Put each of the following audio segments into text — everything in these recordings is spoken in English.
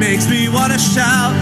makes me want to shout,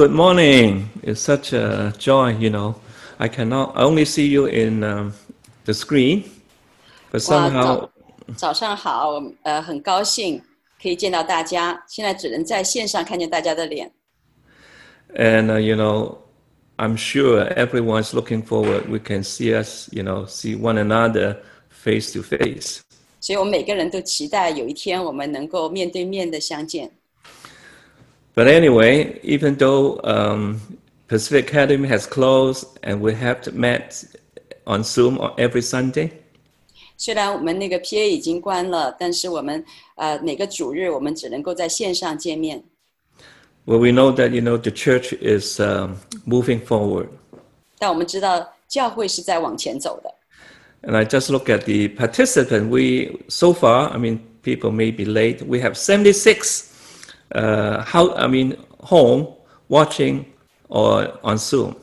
good morning. It's such a joy, you know. I cannot I only see you in um, the screen, but 哇， somehow 早早上好，呃，很高兴可以见到大家，现在只能在线上看见大家的脸。 and uh, you know, I'm sure everyone's looking forward. We can see us, you know, see one another face to face. 所以我们每个人都期待有一天我们能够面对面的相见。 But anyway, even though um, Pacific Academy has closed and we have met on Zoom on every Sunday, 虽然我们那个 PA 已经关了，但是我们呃每个主日我们只能够在线上见面。 well, we know that you know the church is um, moving forward. 但我们知道教会是在往前走的。 And I just look at the participant. We so far, I mean, people may be late. We have 76 Uh, how I mean home watching or on Zoom.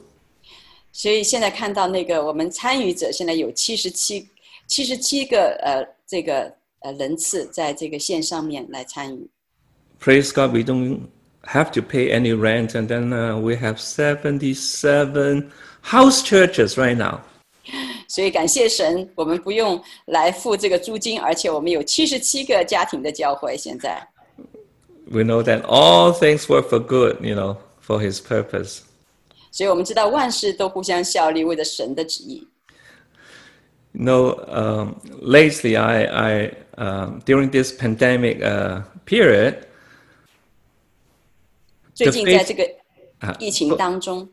所以现在看到那个我们参与者现在有七十七七十七个呃这个呃人次在这个线上面来参与。Praise God, we don't have to pay any rent, and then uh, we have seventy-seven house churches right now. 所以感谢神，我们不用来付这个租金，而且我们有七十七个家庭的教会。现在，We know that all things work for good, you know, for His purpose. 所以我们知道万事都互相效力，为了神的旨意。 You know, um, lately, I, I um, during this pandemic uh, period, 最近 faith- 在这个啊疫情当中，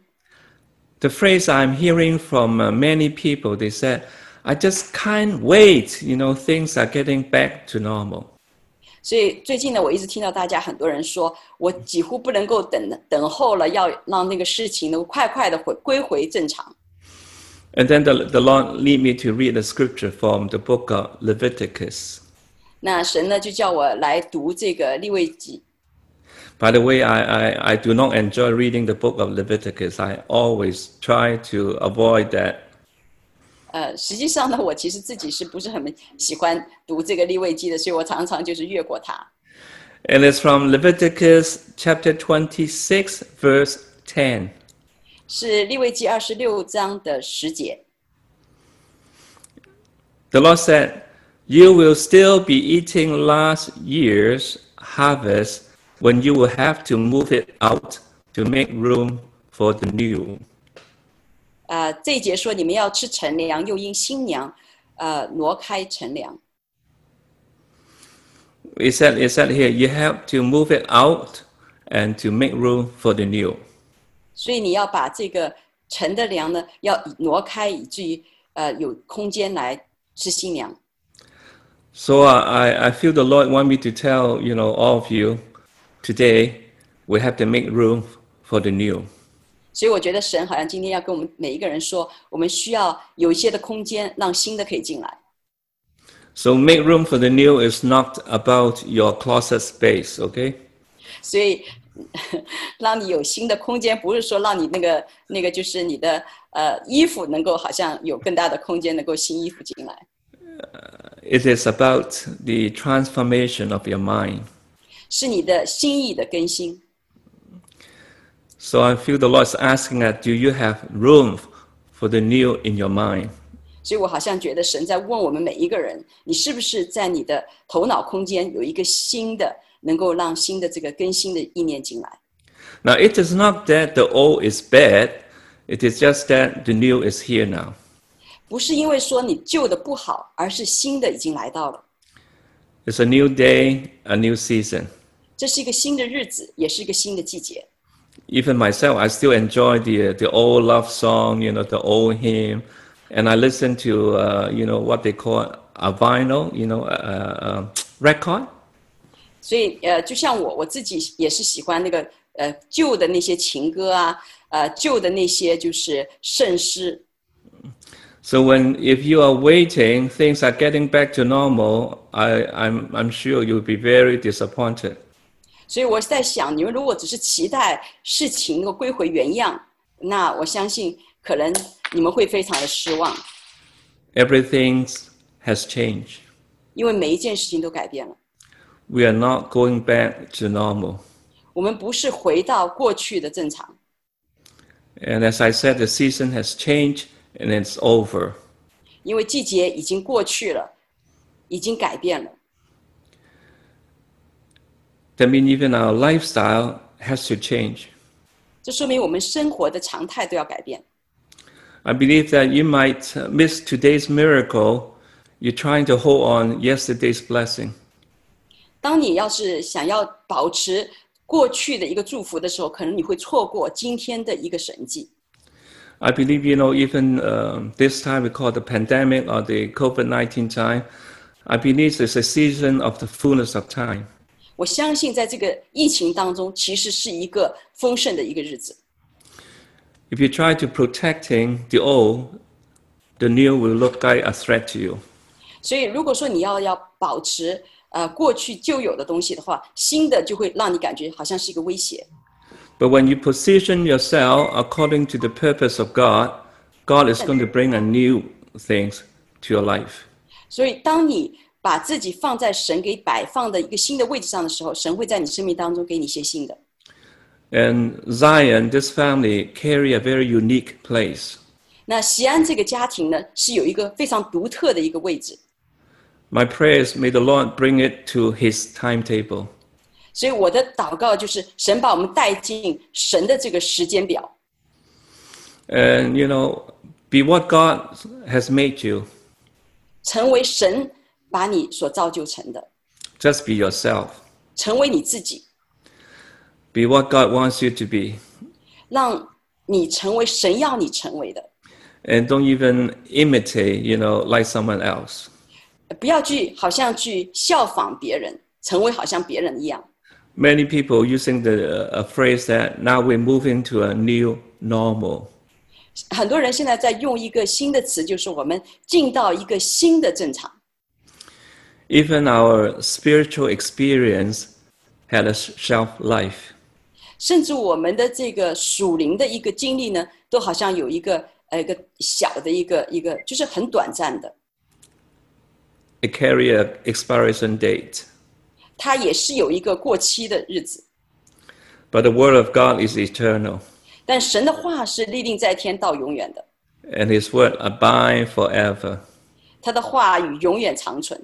the phrase I'm hearing from uh, many people, they said, "I just can't wait." You know, things are getting back to normal. 所以最近呢，我一直听到大家很多人说，我几乎不能够等等候了，要让那个事情能够快快的回归回正常。And then the the Lord lead me to read the scripture from the book of Leviticus. 那神呢就叫我来读这个利未记。By the way, I, I, I do not enjoy reading the book of Leviticus. I always try to avoid that 呃，实际上呢，我其实自己是不是很喜欢读这个立位记的，所以我常常就是越过它。 And it's from Leviticus chapter 26, verse 10. 是立位记二十六章的十节。 The Lord said, You will still be eating last year's harvest when you will have to move it out to make room for the new. 呃，这一节说你们要吃陈粮，又因新娘，呃，挪开陈粮。 It said, it said here, you have to move it out and to make room for the new. 所以你要把这个陈的粮呢，要挪开，以至于呃有空间来吃新娘。 So uh, I, I feel the Lord want me to tell, you know, all of you today, we have to make room for the new. 所以我觉得神好像今天要跟我们每一个人说，我们需要有一些的空间，让新的可以进来。 So make room for the new is not about your closet space, okay? 所以让你有新的空间，不是说让你那个那个就是你的呃衣服能够好像有更大的空间，能够新衣服进来。 It is about the transformation of your mind. 是你的心意的更新。 So I feel the Lord is asking that do you have room for the new in your mind? 所以我好像觉得神在问我们每一个人：你是不是在你的头脑空间有一个新的，能够让新的这个更新的意念进来？ Now it is not that the old is bad, it is just that the new is here now. 不是因为说你旧的不好，而是新的已经来到了。 It's a new day, a new season. 这是一个新的日子，也是一个新的季节。 Even myself, I still enjoy the the old love song, you know, the old hymn, and I listen to uh, you know what they call a vinyl, you know, a, a, a record. 所以呃，就像我我自己也是喜欢那个呃旧的那些情歌啊，呃旧的那些就是圣诗。 So when if you are waiting, things are getting back to normal. I, I'm I'm sure you'll be very disappointed. 所以我在想，你们如果只是期待事情能够归回原样，那我相信可能你们会非常的失望， Everything has changed. 因为每一件事情都改变了。 We are not going back to normal. 我们不是回到过去的正常。 And as I said, the season has changed and it's over. 因为季节已经过去了，已经改变了。 That means even our lifestyle has to change. 这说明我们生活的常态都要改变。 I believe that you might uh, miss today's miracle. You're trying to hold on yesterday's blessing. 当你要是想要保持过去的一个祝福的时候，可能你会错过今天的一个神迹。 I believe, you know, even um, this time we call it the pandemic or the COVID 19 time, I believe it's a season of the fullness of time. 我相信在这个疫情当中，其实是一个丰盛的一个日子。If you try to protecting the old, the new will look like a threat to you. 所以，如果说你要要保持呃过去旧有的东西的话，新的就会让你感觉好像是一个威胁。But when you position yourself according to the purpose of God, God is going to bring a new things to your life. 所以，当你把自己放在神给摆放的一个新的位置上的时候，神会在你生命当中给你一些新的。 And Zion, this family, carry a very unique place. 那西安这个家庭呢，是有一个非常独特的一个位置。 My prayers, may the Lord bring it to His timetable. 所以我的祷告就是，神把我们带进神的这个时间表， And, you know, be what God has made you. 成为神 把你所造就成的， Just be yourself. 成为你自己， Be what God wants you to be. 让你成为神要你成为的， And don't even imitate, you know, like someone else. 不要去好像去效仿别人，成为好像别人一样。 Many people using the uh, a phrase that now we're moving to a new normal. 很多人现在在用一个新的词，就是我们进到一个新的正常。 Even our spiritual experience had a sh- shelf life. 甚至我们的这个属灵的一个经历呢，都好像有一个呃一个小的一个一个，就是很短暂的， It carry a expiration date. 它也是有一个过期的日子。 But the word of God is eternal, 但神的话是立定在天到永远的， and His word abide forever. 他的话语永远长存。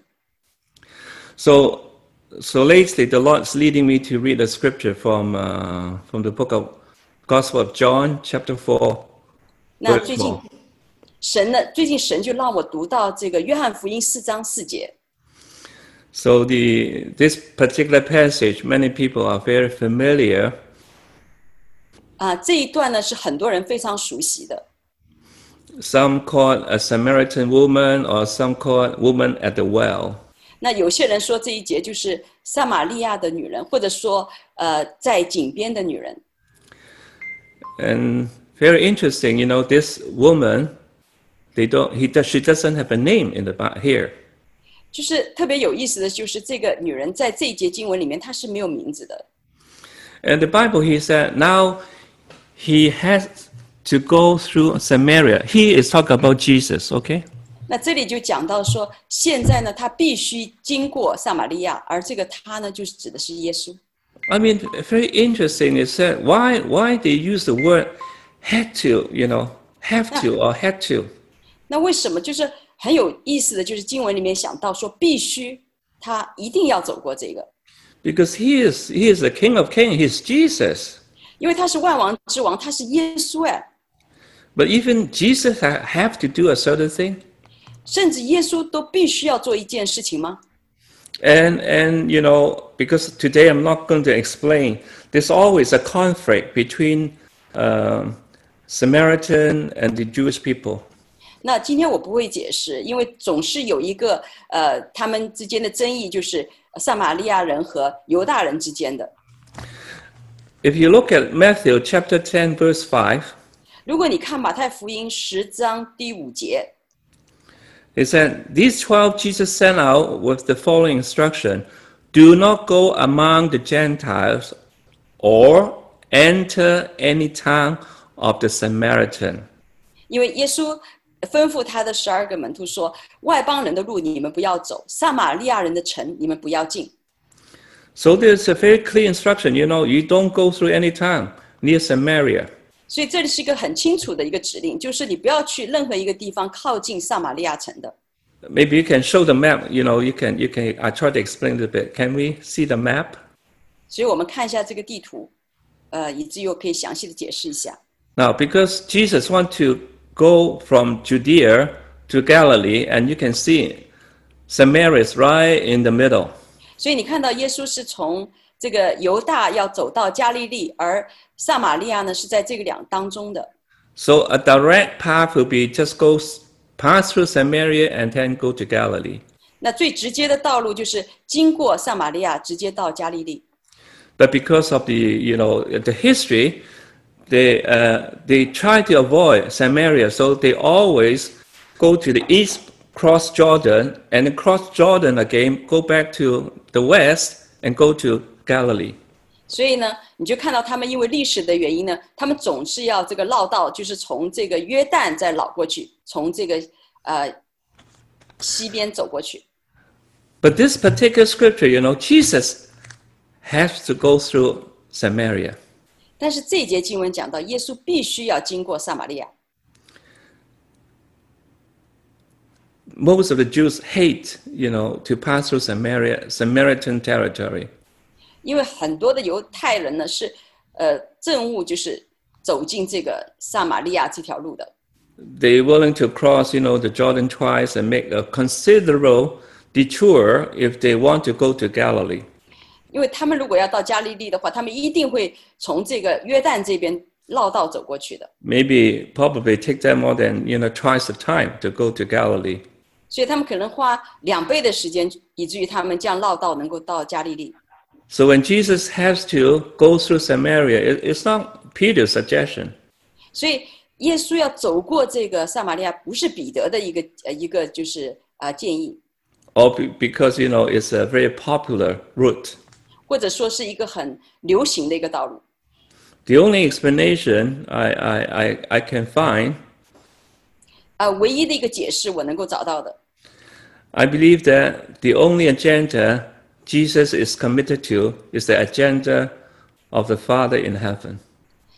So, so lately, the Lord's leading me to read a scripture from uh, from the book of Gospel of John, chapter four, 那 verse 最近 four. 神呢，最近神就让我读到这个约翰福音四章四节。 So the this particular passage, many people are very familiar. 啊，这一段呢是很多人非常熟悉的， Some call it a Samaritan woman, or some call it woman at the well. 那有些人说这一节就是撒玛利亚的女人，或者说呃在井边的女人。 And very interesting, you know, this woman, they don't, he does, she doesn't have a name in the Bi- here. 就是特别有意思的就是这个女人在这一节经文里面她是没有名字的， And the Bible, he said, now he has to go through Samaria. He is talking about Jesus, okay? 那这里就讲到说，现在呢，她必须经过撒玛利亚，而这个她呢，就是指的是耶稣。 I mean, very interesting. It said, why, why they use the word had to, you know, have to or had to. 那为什么就是很有意思的就是经文里面想到说，必须他一定要走过这个， Because he is, he is the King of Kings. He's Jesus. 因为他是万王之王，他是耶稣哎， But even Jesus ha- have to do a certain thing. 甚至耶稣都必须要做一件事情吗？ And, and, you know, because today I'm not going to explain, there's always a conflict between um, Samaritan and the Jewish people. 那今天我不会解释，因为总是有一个呃他们之间的争议，就是撒玛利亚人和犹大人之间的。 If you look at Matthew chapter 10, verse 5, 如果你看马太福音十章第五节， it said, These 12 Jesus sent out with the following instruction Do not go among the Gentiles or enter any town of the Samaritan. 因为耶稣吩咐他的十二个门徒说：“外邦人的路你们不要走，撒玛利亚人的城你们不要进。” So there's a very clear instruction, you know, you don't go through any town near Samaria. 所以这里是一个很清楚的一个指令，就是你不要去任何一个地方靠近撒玛利亚城的。 Maybe you can show the map, you know, you can, you can, I try to explain it a bit. Can we see the map? 所以我们看一下这个地图，呃，以至于我可以详细的解释一下。 Now, because Jesus want to go from Judea to Galilee, and you can see Samaria is right in the middle. 所以你看到耶稣是从 这个犹大要走到加利利，而撒玛利亚呢是在这个两当中的。 So a direct path will be just go s- pass through Samaria and then go to Galilee. 那最直接的道路就是经过撒玛利亚，直接到加利利。 But because of the you know the history, they uh, they try to avoid Samaria, so they always go to the east, cross Jordan, and then cross Jordan again, go back to the west, and go to Galilee. 所以呢，你就看到他们因为历史的原因呢，他们总是要这个绕道，就是从这个约旦再绕过去，从这个呃西边走过去。 But this particular scripture, you know, Jesus has to go through Samaria. 但是这一节经文讲到，耶稣必须要经过撒玛利亚。 Most of the Jews hate, you know, to pass through Samaria, Samaritan territory. 因为很多的犹太人呢是，呃，政务就是走进这个撒玛利亚这条路的， They're willing to cross, you know, the Jordan twice and make a considerable detour if they want to go to Galilee. 因为他们如果要到加利利的话，他们一定会从这个约旦这边绕道走过去的， Maybe, probably take them more than, you know, twice the time to go to Galilee. 所以他们可能花两倍的时间，以至于他们这样绕道能够到加利利。 So when Jesus has to go through Samaria, it, it's not Peter's suggestion. 所以耶稣要走过这个撒玛利亚，不是彼得的一个呃一个就是啊、呃建议， or be- because you know it's a very popular route. 或者说是一个很流行的一个道路。 The only explanation I, I, I, I can find, 啊、唯一的一个解释我能够找到的， I believe that the only agenda Jesus is committed to is the agenda of the Father in heaven.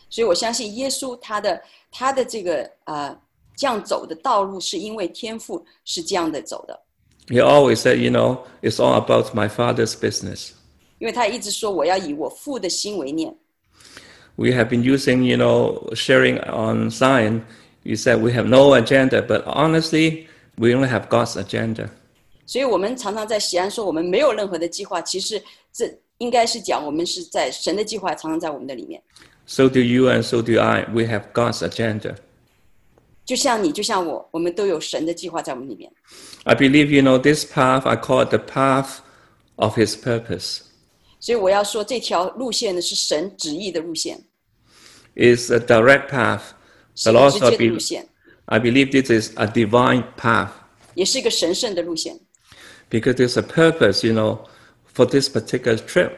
所以我相信耶稣他的他的这个呃这样走的道路，是因为天父是这样的走的， He always said, you know, it's all about my Father's business. 因为他一直说我要以我父的心为念。 We have been using, you know, sharing on Zion. You said we have no agenda, but honestly, we only have God's agenda. 所以我们常常在西安说我们没有任何的计划，其实这应该是讲我们是在神的计划常常在我们的里面。 So do you and so do I. We have God's agenda. 就像你，就像我，我们都有神的计划在我们里面。 I believe, you know, this path, I call it the path of His purpose. 所以我要说，这条路线呢是神旨意的路线， It's a direct path, 是 but 直 also I 接的路 be- 线， I believe this is a divine path 也是一个神圣的路线。 because there's a purpose, you know, for this particular trip.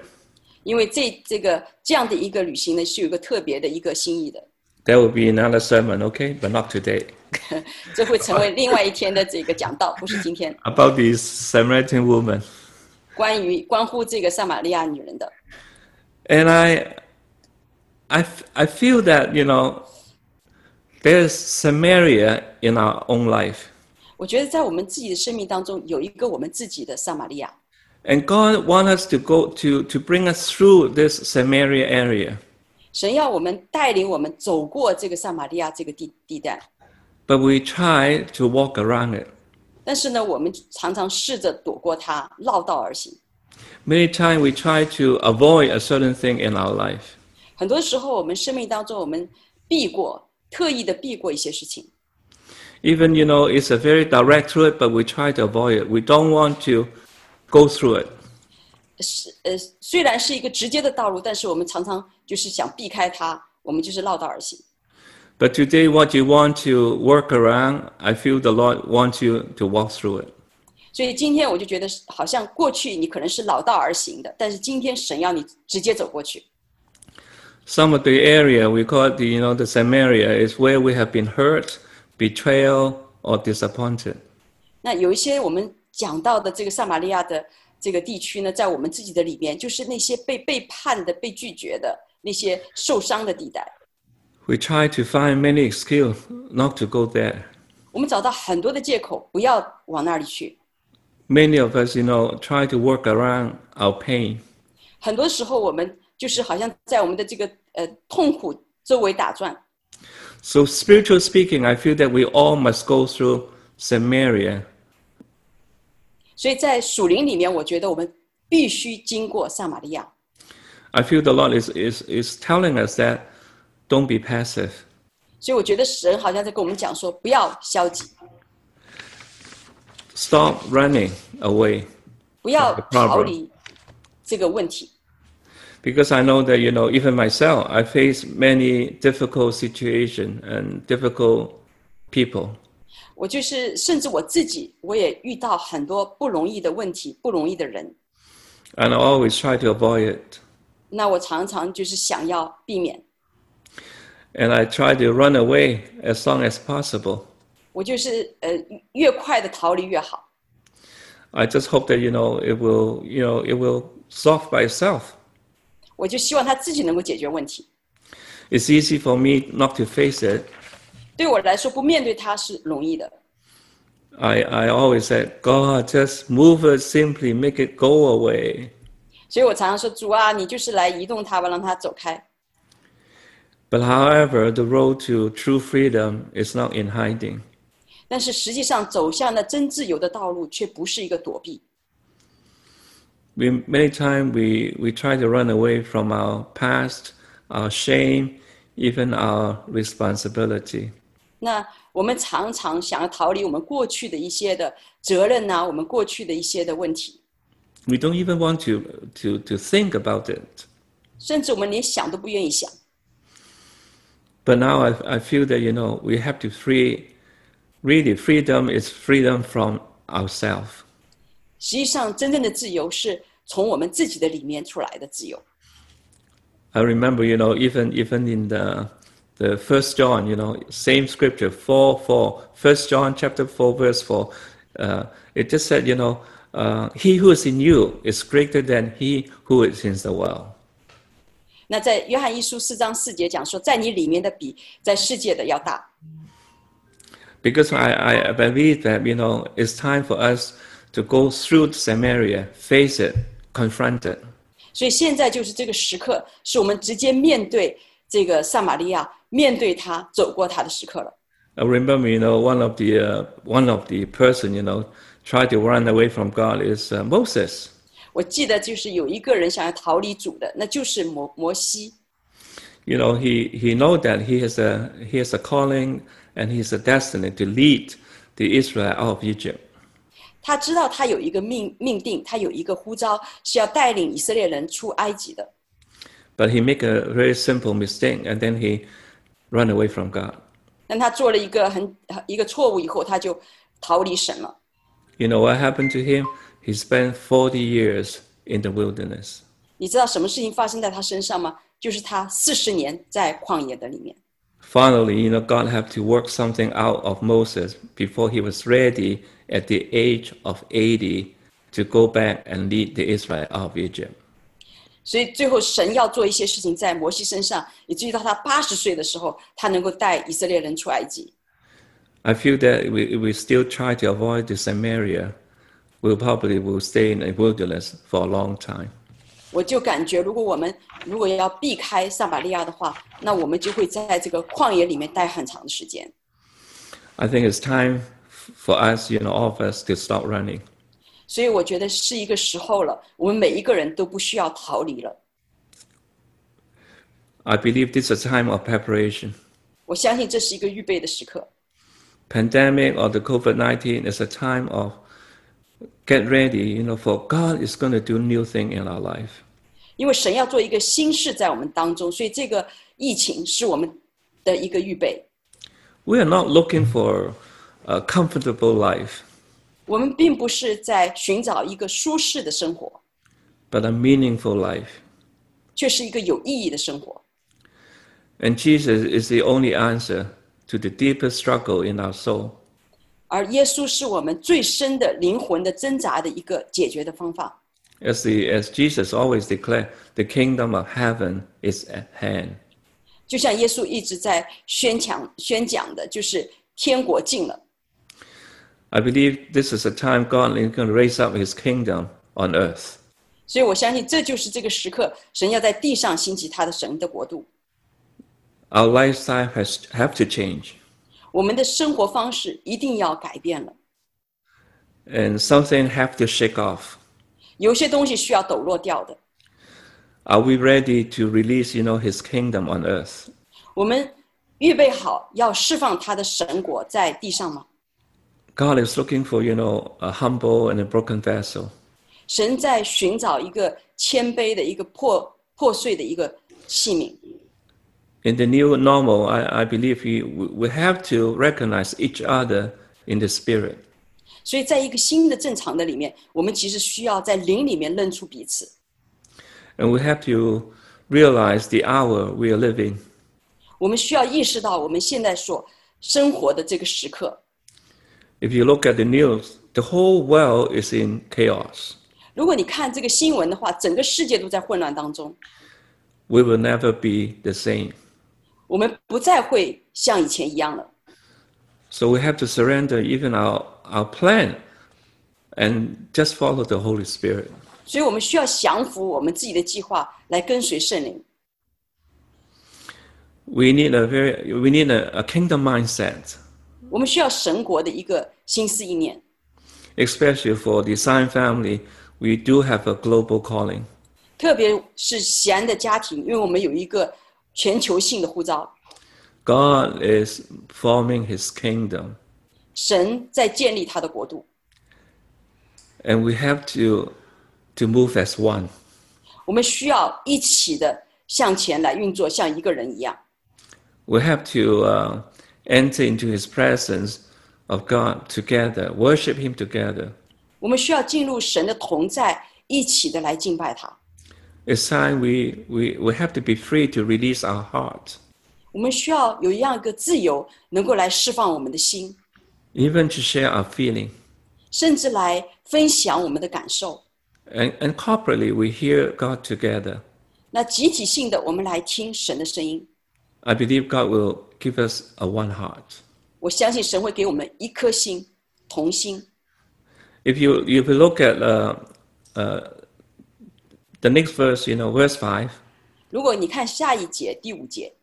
因为这这个这样的一个旅行呢，是有一个特别的一个心意的， There will be another sermon, okay, but not today, 这会成为另外一天的这个讲道，不是今天 about this Samaritan woman. 关于关乎这个撒玛利亚女人的。 And I, I, f- I feel that, you know, there's Samaria in our own life. 我觉得在我们自己的生命当中，有一个我们自己的撒玛利亚， And God wants us to go to, to bring us through this Samaria area. 神要我们带领我们走过这个撒玛利亚这个地地带。 But we try to walk around it. 但是呢，我们常常试着躲过它，绕道而行。 Many times we try to avoid a certain thing in our life. 很多时候，我们生命当中，我们避过，特意的避过一些事情。 Even, you know, it's a very direct route, but we try to avoid it. We don't want to go through it. 是呃，虽然是一个直接的道路，但是我们常常就是想避开它，我们就是绕道而行。 But today, what you want to work around, I feel the Lord wants you to walk through it. 所以今天我就觉得，好像过去你可能是绕道而行的，但是今天神要你直接走过去。 Some of the area we call it, the, you know, the Samaria is where we have been hurt, betrayal, or disappointed. 那有一些我们讲到的这个撒玛利亚的 这个地区呢，在我们自己的里面，就是那些被背叛的、被拒绝的那些受伤的地带。 We try to find many excuses not to go there. 我们找到很多的借口，不要往那里去。 Many of us, you know, try to work around our pain. 很多时候，我们就是好像在我们的这个呃痛苦周围打转。 So, spiritual speaking, I feel that we all must go through Samaria. 所以在属灵里面，我觉得我们必须经过撒玛利亚。 I feel the Lord is, is, is telling us that don't be passive. 所以我觉得神好像在跟我们讲说，不要消极， Stop running away. 不要 The problem. 逃离这个问题。 Because I know that, you know, even myself, I face many difficult situations and difficult people. 我就是，甚至我自己，我也遇到很多不容易的问题，不容易的人。 And I always try to avoid it. 那我常常就是想要避免， And I try to run away as long as possible. 我就是呃越快的逃离越好。 I just hope that, you know, it will, you know, it will solve by itself. 我就希望他自己能够解决问题。 It's easy for me not to face it. 对我来说，不面对它是容易的。 I, I always said, God, just move it simply, make it go away. 所以我常常说，主啊，你就是来移动它吧，让它走开。 But however, the road to true freedom is not in hiding. 但是实际上，走向那真自由的道路，却不是一个躲避。 We many times we, we try to run away from our past, our shame, even our responsibility. 那我们常常想要逃离我们过去的一些的责任呐、我们过去的一些的问题， We don't even want to, to, to think about it. 甚至我们连想都不愿意想。 But now I, I feel that, you know, we have to free, really, freedom is freedom from ourselves. 实际上，真正的自由是 从我们自己的里面出来的自由。 I remember, you know, even, even in the, the first John, you know, same scripture, 4, 4, First John chapter 4, verse 4, uh, it just said, you know, uh, he who is in you is greater than he who is in the world. 那在约翰一书四章四节讲说，在你里面的比在世界的要大。 Because I, I believe that, you know, it's time for us to go through Samaria, face it, confront it. 所以现在就是这个时刻，是我们直接面对这个撒玛利亚，面对他，走过他的时刻了。 I remember, you know, one of the, uh, one of the person, you know, tried to run away from God is uh, Moses. 我记得就是有一个人想要逃离主的，那就是摩摩西。 You know, he, he know that he has a, he has a calling and he has a destiny to lead the Israel out of Egypt. 他知道他有一个命命定，他有一个呼召，是要带领以色列人出埃及的。 But he make a very simple mistake and then he run away from God. 但他做了一个很一个错误以后，他就逃离神了。 You know what happened to him? He spent 40 years in the wilderness. 你知道什么事情发生在他身上吗？就是他四十年在旷野的里面。 Finally, you know, God had to work something out of Moses before he was ready at the age of 80 to go back and lead the Israel out of Egypt. 所以最后神要做一些事情在摩西身上，以至于到他八十岁的时候，他能够带以色列人出埃及。 I feel that we, if we still try to avoid the Samaria, we'll probably will stay in the wilderness for a long time. 我就感觉，如果我们如果要避开撒玛利亚的话，那我们就会在这个旷野里面待很长的时间。 I think it's time f- for us, you know, all of us to stop running. 所以我觉得是一个时候了，我们每一个人都不需要逃离了。 I believe this is a time of preparation. 我相信这是一个预备的时刻。 Pandemic or the COVID-19 is a time of get ready, you know, for God is going to do new thing in our life. 因为神要做一个新事在我们当中，所以这个疫情是我们的一个预备。 We are not looking for a comfortable life, 我们并不是在寻找一个舒适的生活， but a meaningful life. 却是一个有意义的生活。 And Jesus is the only answer to the deepest struggle in our soul. 而耶稣是我们最深的灵魂的挣扎的一个解决的方法。 As, the, as Jesus always declared, the kingdom of heaven is at hand. 就像耶稣一直在宣讲宣讲的，就是天国近了。 I believe this is a time God is going to raise up his kingdom on earth. 所以我相信这就是这个时刻，神要在地上兴起他的神的国度。 Our lifestyle has have to change. 我们的生活方式一定要改变了， And something have to shake off. 有些东西需要抖落掉的。 Are we ready to release, you know, his kingdom on earth? 我们预备好要释放他的神国在地上吗？ God is looking for, you know, a humble and a broken vessel. 神在寻找一个谦卑的一个破破碎的一个器皿。 In the new normal, I, I believe we, we have to recognize each other in the spirit. 所以在一个新的正常的里面，我们其实需要在灵里面认出彼此。 And we have to realize the hour we are living. 我们需要意识到我们现在所生活的这个时刻。 If you look at the news, the whole world is in chaos. 如果你看这个新闻的话，整个世界都在混乱当中， We will never be the same. 我们不再会像以前一样了。 So we have to surrender even our, our plan and just follow the Holy Spirit. 所以我们需要降服我们自己的计划，来跟随圣灵。 We need a very we need a, a kingdom mindset, 我们需要神国的一个心思意念， especially for the Sign family. We do have a global calling. 特别是喜安的家庭，因为我们有一个全球性的呼召。 God is forming His kingdom, 神在建立他的国度， and we have to to move as one. 我们需要一起的向前来运作，像一个人一样。 We have to uh, enter into His presence of God together, worship Him together. 我们需要进入神的同在，一起的来敬拜他。 It's time we, we, we have to be free to release our heart, 我们需要有一样一个自由，能够来释放我们的心， even to share our feeling. 甚至来分享我们的感受。 And, and corporately, we hear God together. 那集体性的，我们来听神的声音。 I believe God will give us a one heart. 我相信神会给我们一颗心，同心。 If you, if you look at uh, uh, the next verse, you know, verse 5, 如果你看下一节第五节，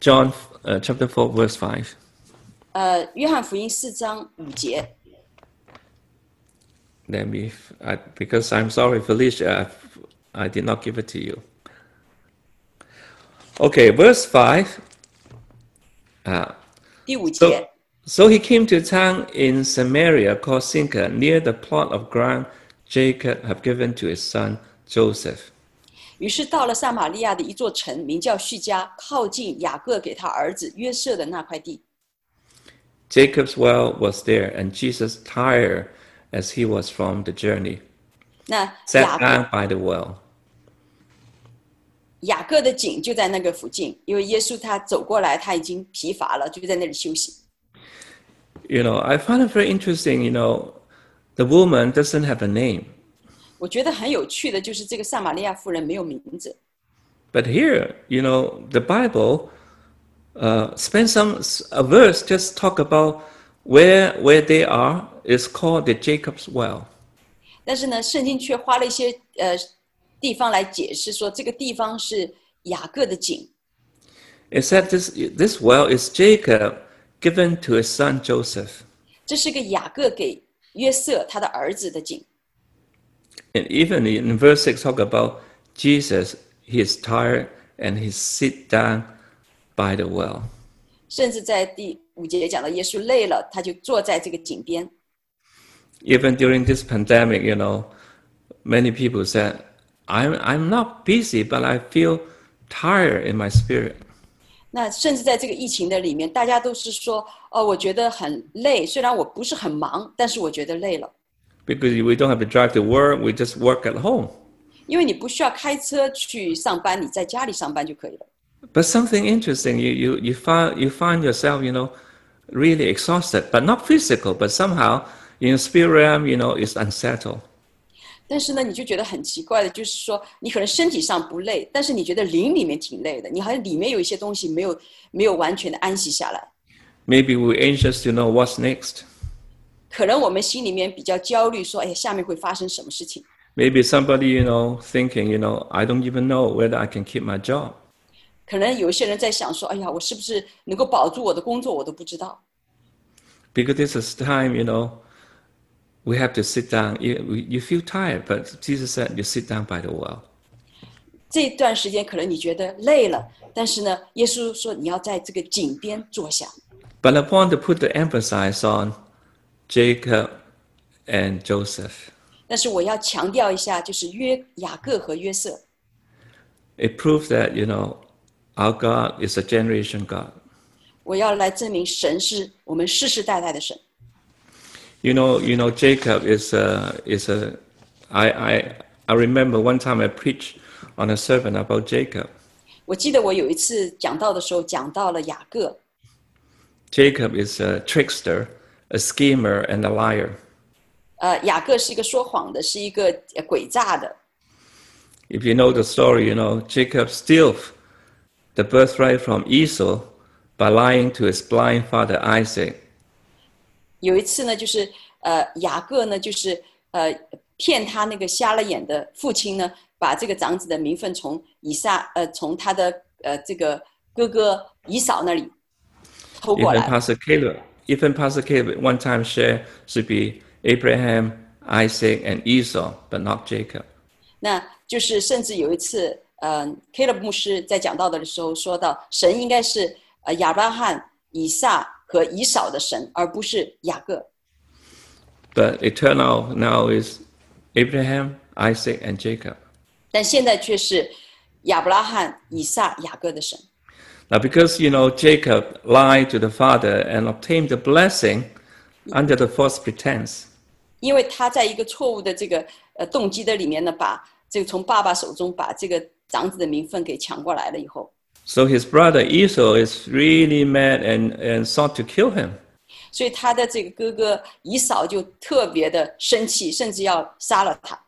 John uh, chapter 4, verse 5. 呃，约翰福音四章五节， Let me, I, because I'm sorry, Felicia, I, I did not give it to you. Okay, verse 5. Uh, so he came to a town in Samaria called Sychar near the plot of ground Jacob had given to his son Joseph. 于是到了撒玛利亚的一座城，名叫叙加，靠近雅各给他儿子约瑟的那块地。Jacob's well was there, and Jesus, tired as he was from the journey, sat down by the well. 雅各的井就在那个附近，因为耶稣他走过来，他已经疲乏了，就在那里休息。 You know, I find it very interesting, you know, the woman doesn't have a name. 我觉得很有趣的就是这个撒玛利亚妇人没有名字， But here, you know, the Bible uh, spends some a verse just talk about where where they are. It's called the Jacob's Well. 但是呢，圣经却花了一些呃 地方来解释说，这个地方是雅各的井。 It said this this well is Jacob given to his son Joseph. 这是个雅各给约瑟他的儿子的井。 And even in verse six, talk about Jesus. He is tired and he sit down by the well. 甚至在第五节讲到耶稣累了，他就坐在这个井边。 Even during this pandemic, you know, many people said, "I'm I'm not busy, but I feel tired in my spirit." 那甚至在这个疫情的里面，大家都是说，哦，我觉得很累，虽然我不是很忙，但是我觉得累了， Because we don't have to drive to work, we just work at home. 因为你不需要开车去上班，你在家里上班就可以了。 But something interesting, you, you, you, find, you find yourself, you know, really exhausted, but not physical, but somehow in the spirit realm, you know, it's unsettled. 但是呢，你就觉得很奇怪的，就是说你可能身体上不累，但是你觉得灵里面挺累的，你好像里面有一些东西没有没有完全的安息下来。 Maybe we're anxious to know what's next. 可能我们心里面比较焦虑，说，哎呀，下面会发生什么事情？ Maybe somebody, you know, thinking, you know, I don't even know whether I can keep my job. 可能有一些人在想说，哎呀，我是不是能够保住我的工作，我都不知道。 Because this is time, you know, we have to sit down. You, you feel tired, but Jesus said you sit down by the well. 这段时间可能你觉得累了，但是呢，耶稣说你要在这个井边坐下。 But I want to put the emphasis on Jacob and Joseph. 但是我要强调一下，就是约雅各和约瑟， It proves that, you know, our God is a generation God. 我要来证明神是我们世世代代的神。 You know, you know, Jacob is a, is a, I, I, I remember one time I preached on a sermon about Jacob. 我记得我有一次讲到的时候，讲到了雅各， Jacob is a trickster, a schemer, and a liar. 呃，雅各是一个说谎的，是一个呃诡诈的。 If you know the story, you know, Jacob steals the birthright from Esau by lying to his blind father Isaac. 有一次呢，就是呃雅各呢，就是呃骗他那个瞎了眼的父亲呢，把这个长子的名分从以撒呃从他的呃这个哥哥以扫那里偷过 Even。Pastor Caleb, even Pastor Caleb one time shared should be Abraham, Isaac, and Esau, but not Jacob. 那就是甚至有一次，呃，K 勒牧师在讲道的时候说到，神应该是呃亚伯拉罕、以撒和以扫的神，而不是雅各。 But it turned out now is Abraham, Isaac, and Jacob. 但现在却是亚伯拉罕、以撒、雅各的神。 Now, because you know Jacob lied to the father and obtained the blessing under the false pretense, 因为他在一个错误的这个呃动机的里面呢，把这个从爸爸手中把这个长子的名分给抢过来了以后， so his brother Esau is really mad and, and sought to kill him. 所以他的这个哥哥以扫就特别的生气，甚至要杀了他。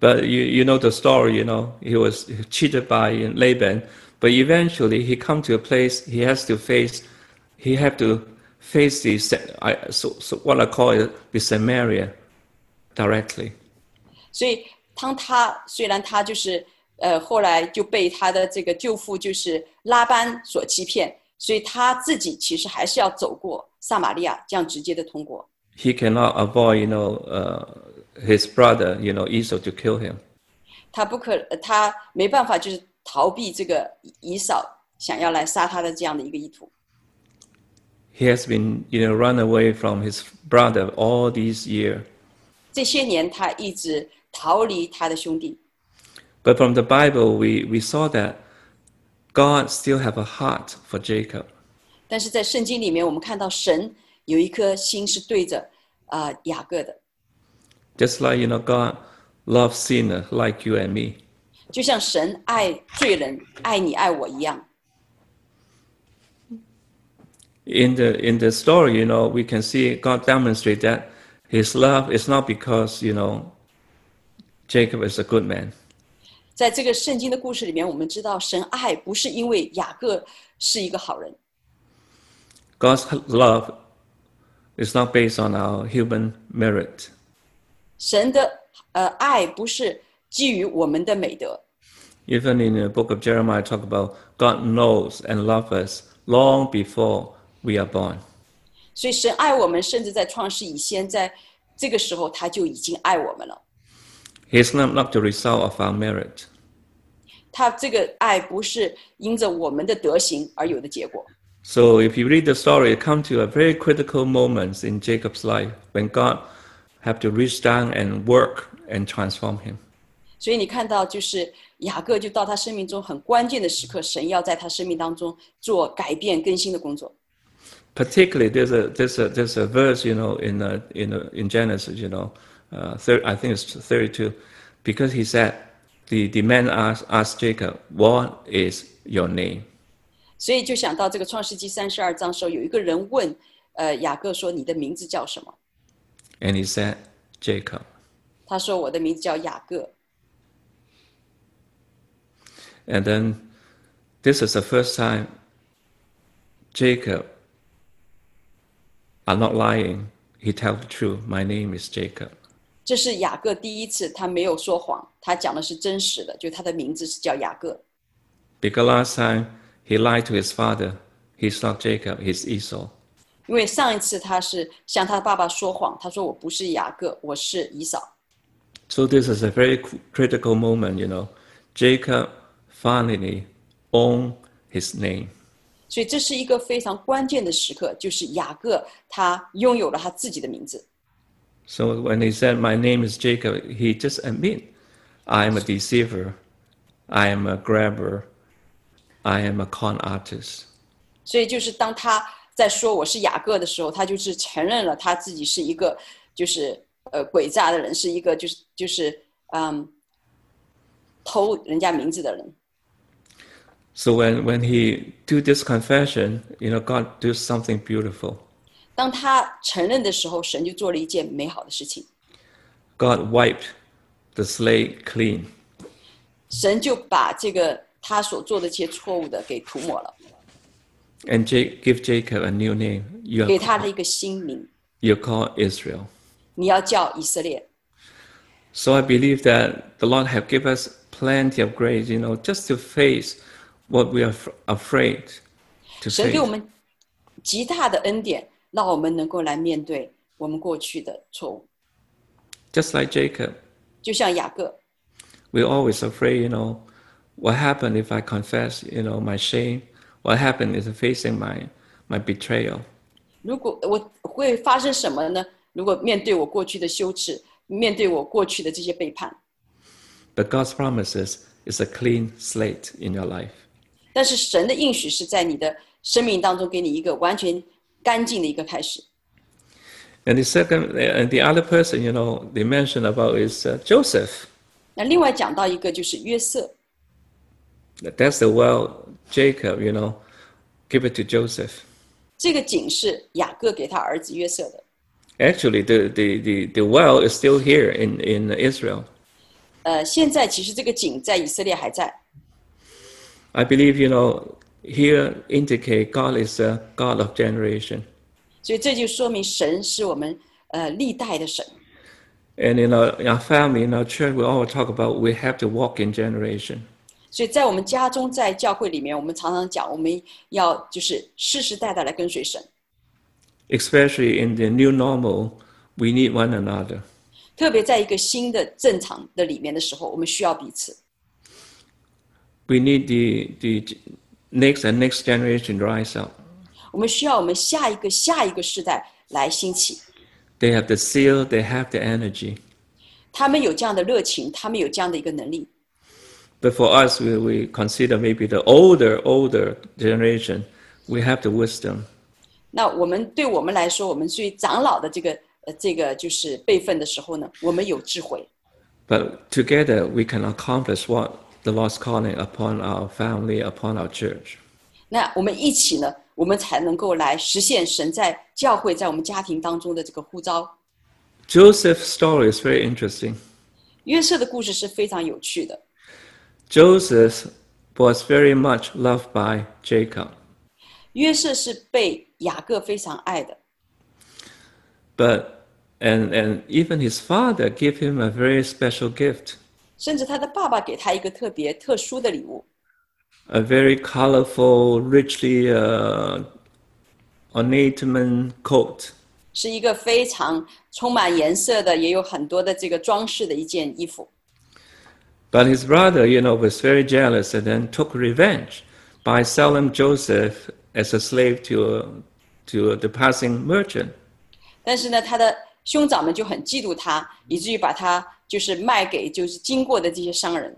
But you, you know the story, you know, he was cheated by Laban, but eventually he come to a place he has to face, he have to face the, Sa- I, so, so what I call it, the Samaria directly. 所以当他虽然他就是 呃后来就被他的这个舅父就是拉班所欺骗，所以他自己其实还是要走过撒玛利亚，这样直接的通过。He cannot avoid, you know, uh, his brother, you know, Esau to kill him. 他不可，呃他没办法，就是逃避这个以扫想要来杀他的这样的一个意图。He has been, you know, run away from his brother all these years. 这些年，他一直逃离他的兄弟。But from the Bible, we, we saw that God still have a heart for Jacob. 但是在圣经里面，我们看到神有一颗心是对着啊、呃雅各的， Just like, you know, God loves sinners like you and me. 就像神爱罪人、爱你、爱我一样。 In the, in the story, you know, we can see God demonstrate that his love is not because, you know, Jacob is a good man. 在这个圣经的故事里面，我们知道神爱不是因为雅各是一个好人， God's love is not based on our human merit. 神的呃爱不是基于我们的美德。 Even in the book of Jeremiah, talk about God knows and loves us long before we are born. 所以神爱我们，甚至在创世以前，在这个时候他就已经爱我们了。 He's not, not the result of our merit. 他这个爱不是因着我们的德行而有的结果。 So if you read the story, it comes to a very critical moment in Jacob's life when God have to reach down and work and transform him. 所以你看到，就是雅各就到他生命中很关键的时刻，神要在他生命当中做改变更新的工作。 Particularly, there's a there's a there's a verse, you know, in uh, in uh, in Genesis, you know, uh, thir- I think it's 32, because he said the the man asked asked Jacob, "What is your name?" 所以就想到这个创世纪三十二章的时候，有一个人问，呃，雅各说：“你的名字叫什么 And he said, Jacob. 他说我的名字叫雅各。 And then this is the first time Jacob are not lying. He tells the truth. My name is Jacob. 这是雅各第一次，他没有说谎，他讲的是真实的，就他的名字是叫雅各。Because last time he lied to his father. He's not Jacob, he's Esau. 因为上一次他是向他爸爸说谎，他说我不是雅各，我是以扫。So this is a very cr- critical moment, you know. Jacob finally owned his name. 所以这是一个非常关键的时刻，就是雅各他拥有了他自己的名字。So when he said, My name is Jacob, he just admit, I am a deceiver, I am a grabber, I am a con artist. 所以就是当他在说我是雅各的时候，他就是承认了他自己是一个就是呃诡诈的人，是一个就是就是嗯偷人家名字的人。 So when, when he do this confession, you know, God do something beautiful. 当他承认的时候，神就做了一件美好的事情， God wiped the slate clean. 神就把这个他所做的这些错误的给涂抹了， and Ja- give Jacob a new name. You're, 给他的一个新名， you're called Israel. 你要叫以色列。 So I believe that the Lord have given us plenty of grace, you know, just to face what we are af- afraid to 神给我 face. 们极大的恩典， 让我们能够来面对我们过去的错误。 Just like Jacob, 就像雅各， we're always afraid, you know, what happened if I confess, you know, my shame? What happened is facing my, my betrayal. 如果我会发生什么呢？如果面对我过去的羞耻，面对我过去的这些背叛， But God's promises is a clean slate in your life. 但是神的应许是在你的生命当中给你一个完全 干净的一个开始。 And the second, and the other person, you know, they mentioned about is uh, Joseph. 那另外讲到一个就是约瑟， That's the well Jacob, you know, give it to Joseph. 这个井是雅各给他儿子约瑟的。 Actually, the, the, the, the well is still here in, in Israel. 呃，现在其实这个井在以色列还在。 I believe, you know, here indicate God is a God of generation. 所以这就说明神是我们呃历代的神。 And in our, in our family, in our church, we always talk about we have to walk in generation. 所以在我们家中，在教会里面，我们常常讲，我们要就是世世代代来跟随神。 Especially in the new normal, we need one another. 特别在一个新的正常的里面的时候，我们需要彼此。 We need the, the next and next generation to rise up. 我们需要我们下一个下一个世代来兴起。 They have the zeal, they have the energy. 他们有这样的热情，他们有这样的一个能力。 But for us, we, we consider maybe the older, older generation, we have the wisdom. 那我们对我们来说，我们最长老的这个呃这个就是辈分的时候呢，我们有智慧。 But together, we can accomplish what the Lord's calling upon our family, upon our church. 那我们一起呢，我们才能够来实现神在教会、在我们家庭当中的这个呼召。 Joseph's story is very interesting. 约瑟的故事是非常有趣的。 Joseph was very much loved by Jacob, 约瑟是被雅各非常爱的， but and and even his father gave him a very special gift, 甚至他的爸爸给他一个特别特殊的礼物， a very colorful, richly uh, ornament coat. 是一个非常充满颜色的，也有很多的这个装饰的一件衣服。 But his brother, you know, was very jealous and then took revenge by selling Joseph as a slave to to the passing merchant. 但是呢，他的 兄长们就很嫉妒他，以至于把他就是卖给就是经过的这些商人。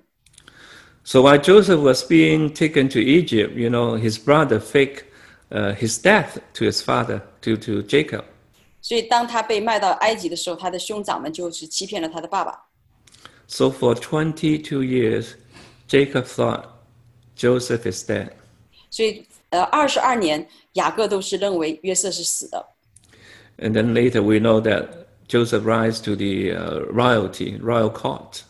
So while Joseph was being taken to Egypt, you know, his brother faked uh, his death to his father, to, to Jacob. 所以当他被卖到埃及的时候，他的兄长们就是欺骗了他的爸爸。 So for 22 years, Jacob thought Joseph is dead. 所以呃，二十二年，雅各都是认为约瑟是死的。 And then later we know that Joseph rise to the uh, royalty, royal court.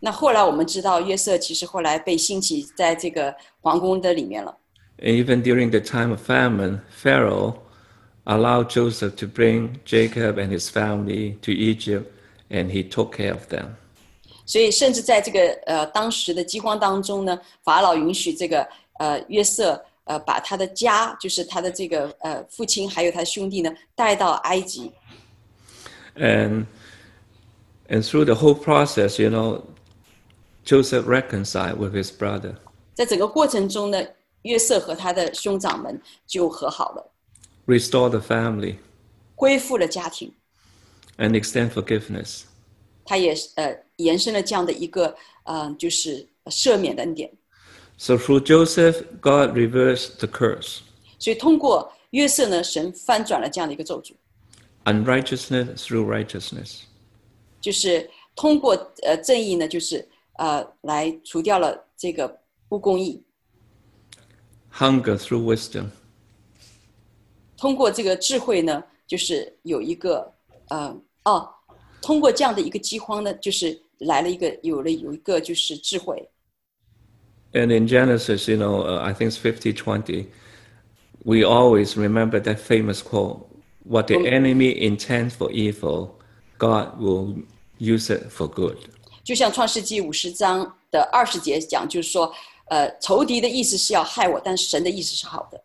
那后来我们知道，约瑟其实后来被兴起在这个皇宫的里面了。 And even during the time of famine, Pharaoh allowed Joseph to bring Jacob and his family to Egypt, and he took care of them. 所以，甚至在这个呃当时的饥荒当中呢，法老允许这个呃约瑟 呃把他的家，就是他的这个呃父亲还有他的兄弟呢带到埃及。 And and through the whole process, you know, Joseph reconciled with his brother. 在整个过程中呢，约瑟和他的兄长们就和好了， restore the family, 恢复了家庭。 and extend forgiveness. 他也呃延伸了这样的一个呃就是赦免的恩典。 So through Joseph, God reversed the curse. 所以通过约瑟呢，神翻转了这样的一个咒诅， Unrighteousness through righteousness. 就是通过呃正义呢，就是呃来除掉了这个不公义， Hunger through wisdom. 通过这个智慧呢，就是有一个呃哦，通过这样的一个饥荒呢，就是来了一个有了有一个就是智慧。 and in Genesis, you know, uh, I think it's 50 20, we always remember that famous quote what the enemy intends for evil, God will use it for good. 就像创世纪五十章的二十节讲，就是说，呃，仇敌的意思是要害我，但神的意思是好的。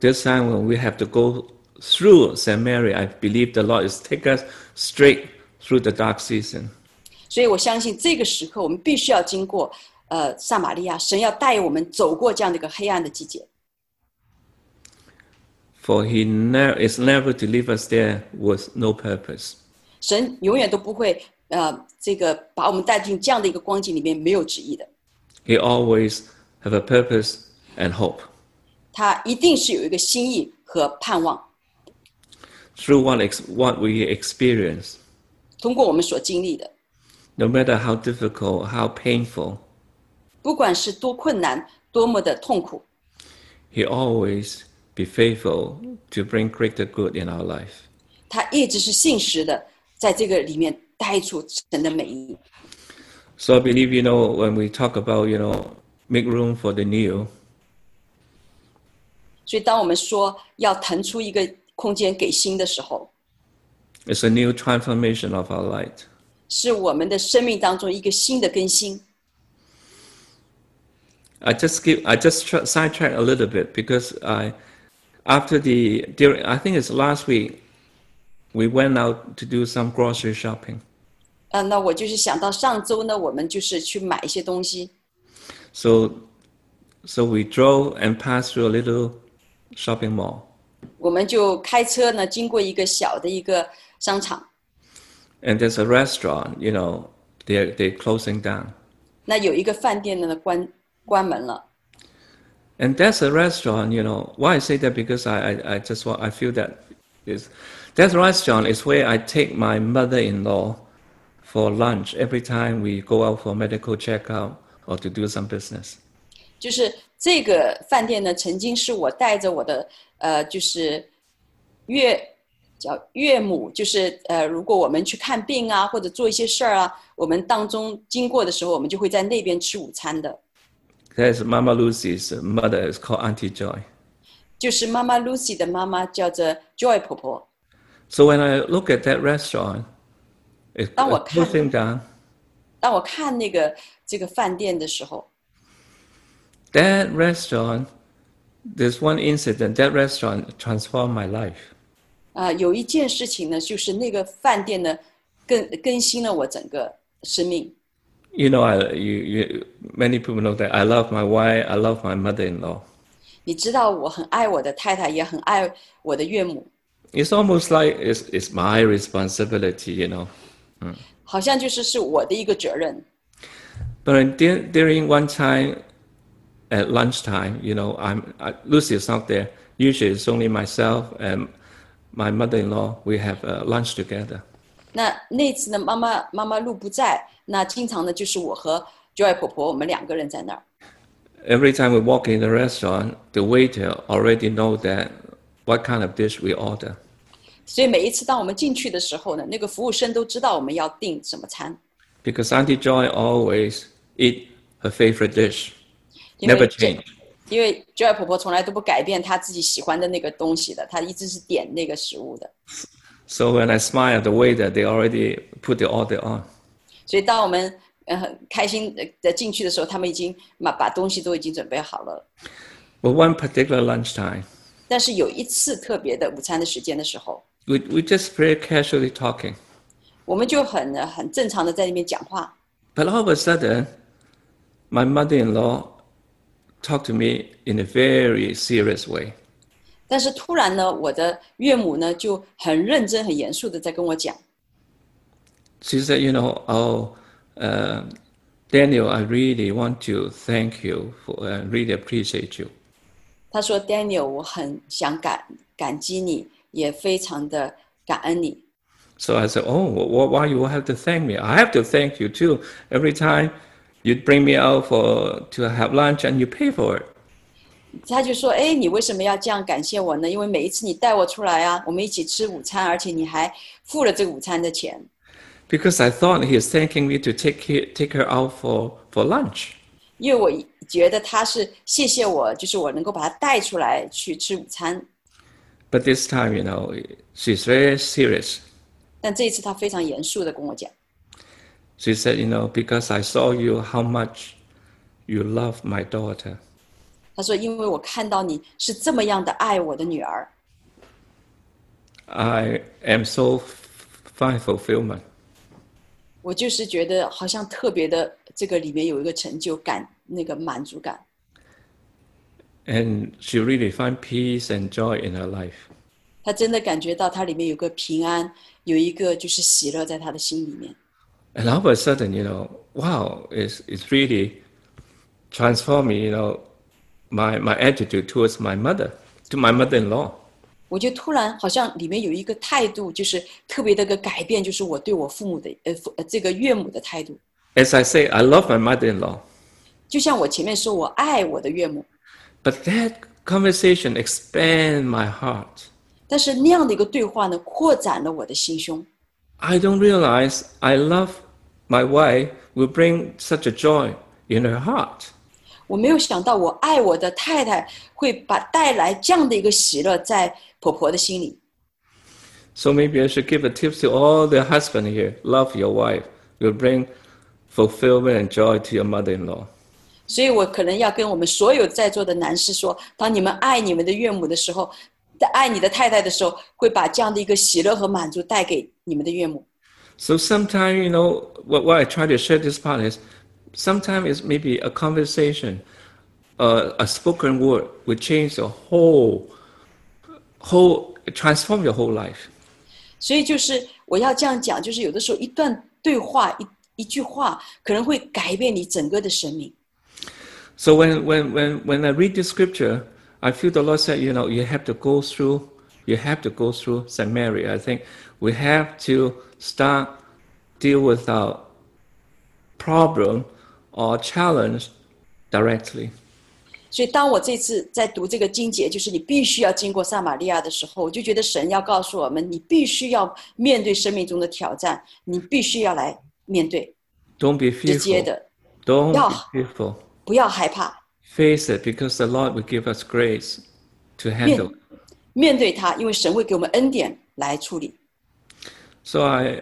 This time when we have to go through Samaria, I believe the Lord is taking us straight through the dark season. 所以我相信这个时刻我们必须要经过呃撒玛利亚，神要带我们走过这样的一个黑暗的季节。 For he ne- is never to leave us there with no purpose. 神永远都不会呃这个把我们带进这样的一个光景里面没有旨意的， He always have a purpose and hope. 他一定是有一个心意和盼望。 Through what, ex- what we experience, 通过我们所经历的， no matter how difficult, how painful, 不管是多困难，多么的痛苦， he always be faithful to bring greater good in our life. 他一直是信实的，在这个里面带出神的美意。 So I believe, you know, when we talk about, you know, make room for the new, 所以，当我们说要腾出一个空间给新的时候， it's a new transformation of our light. 是我们的生命当中一个新的更新。 I just give, I just tra- sidetrack a little bit because I, after the, during, I think it's last week, we went out to do some grocery shopping. 呃，那我就是想到上周呢，我们就是去买一些东西， So, so we drove and passed through a little shopping mall. 我们就开车呢，经过一个小的一个商场， And there's a restaurant, you know, they're, they're closing down. 那有一个饭店呢关 关门了。 And that's a restaurant, you know. Why I say that because I, I, I just want, I feel that is that restaurant is where I take my mother-in-law for lunch every time we go out for medical checkup or to do some business. 就是这个饭店呢，曾经是我带着我的呃，就是岳叫岳母，就是呃，如果我们去看病啊，或者做一些事儿啊，我们当中经过的时候，我们就会在那边吃午餐的。 There's Mama Lucy's mother is called Auntie Joy. 就是妈妈 Lucy 的妈妈叫做 Joy 婆婆。 So when I look at that restaurant, it's当我 it's 看- closing down. 当我看那个这个饭店的时候， That restaurant, there's one incident. That restaurant transformed my life. 啊、有一件事情呢，就是那个饭店呢，更更新了我整个生命。 You know, I, you, you, many people know that I love my wife. I love my mother-in-law. 你知道，我很爱我的太太，也很爱我的岳母， It's almost like it's, it's my responsibility, you know. 好像就是是我的一个责任。 But dur- during one time at lunchtime, you know, I'm I, Lucy is not there. Usually, it's only myself and my mother-in-law. We have uh, lunch together. 那那次呢，妈妈妈妈路不在，那经常呢就是我和 Joy 婆婆，我们两个人在那儿。Every time we walk in the restaurant, the waiter already know that what kind of dish we order. 所以每一次当我们进去的时候呢，那个服务生都知道我们要订什么餐，because Auntie Joy always eat her favorite dish, never change. 因为 Joy 婆婆从来都不改变她自己喜欢的那个东西的，她一直是点那个食物的。So when I smile at the waiter, they already put the order on. 所以当我们呃很开心的进去的时候，他们已经把把东西都已经准备好了。 But one particular lunchtime, 但是有一次特别的午餐的时间的时候， we we just very casually talking. 我们就很呃很正常的在那边讲话。 But all of a sudden, my mother-in-law talked to me in a very serious way. 但是突然呢，我的岳母呢就很认真、很严肃的在跟我讲， She said, "You know, oh, uh, Daniel, I really want to thank you for, uh, really appreciate you." 她说：“Daniel，我很想感感激你，也非常的感恩你。 So I said, "Oh, wh- why you have to thank me? I have to thank you too. Every time you bring me out for to have lunch and you pay for it." ” 她就说：“哎，你为什么要这样感谢我呢？因为每一次你带我出来啊，我们一起吃午餐，而且你还付了这个午餐的钱。 Because I thought he is thanking me to take he- take her out for, for lunch. 因为我觉得他是谢谢我，就是我能够把他带出来去吃午餐。 But this time, you know, she's very serious. 但这一次他非常严肃的跟我讲， She said, you know, because I saw you how much you love my daughter. 他说：“因为我看到你是这么样的爱我的女儿， I am so f- find fulfillment. 我就是觉得好像特别的这个里面有一个成就感，那个满足感。 And she really find peace and joy in her life. 他真的感觉到他里面有个平安，有一个就是喜乐在他的心里面。 And all of a sudden, you know, wow, it's, it's really transformed me, you know, my, my attitude towards my mother, to my mother-in-law. 我就突然好像里面有一个态度，就是特别的个改变，就是我对我父母的呃父呃这个岳母的态度。 As I say, I love my mother-in-law. 就像我前面说，我爱我的岳母， But that conversation expand my heart. 但是那样的一个对话呢，扩展了我的心胸。 I don't realize I love my wife will bring such a joy in her heart. 我没有想到，我爱我的太太会把带来这样的一个喜乐在婆婆的心里。 So maybe I should give a tip to all the husband here. Love your wife. Will bring fulfillment and joy to your mother-in-law. 所以我可能要跟我们所有在座的男士说：当你们爱你们的岳母的时候，在爱你的太太的时候，会把这样的一个喜乐和满足带给你们的岳母。 So sometimes, you know, what, what I try to share this part is, sometimes it's maybe a conversation, uh, a spoken word will change the whole, whole, transform your whole life. 所以就是我要这样讲，就是有的时候一段对话、一一句话，可能会改变你整个的生命。 So when, when, when, when I read the scripture, I feel the Lord said, you know, you have to go through, you have to go through Samaria. I think we have to start deal with our problem or challenge directly. 所以，当我这次在读这个经节，就是你必须要经过撒玛利亚的时候，我就觉得神要告诉我们，你必须要面对生命中的挑战，你必须要来面对， Don't be 直接 fearful. 的， Don't Yeah. be fearful. 不要害怕， Face it because the Lord will give us grace to handle. 面对它，因为神会给我们恩典来处理。 So I,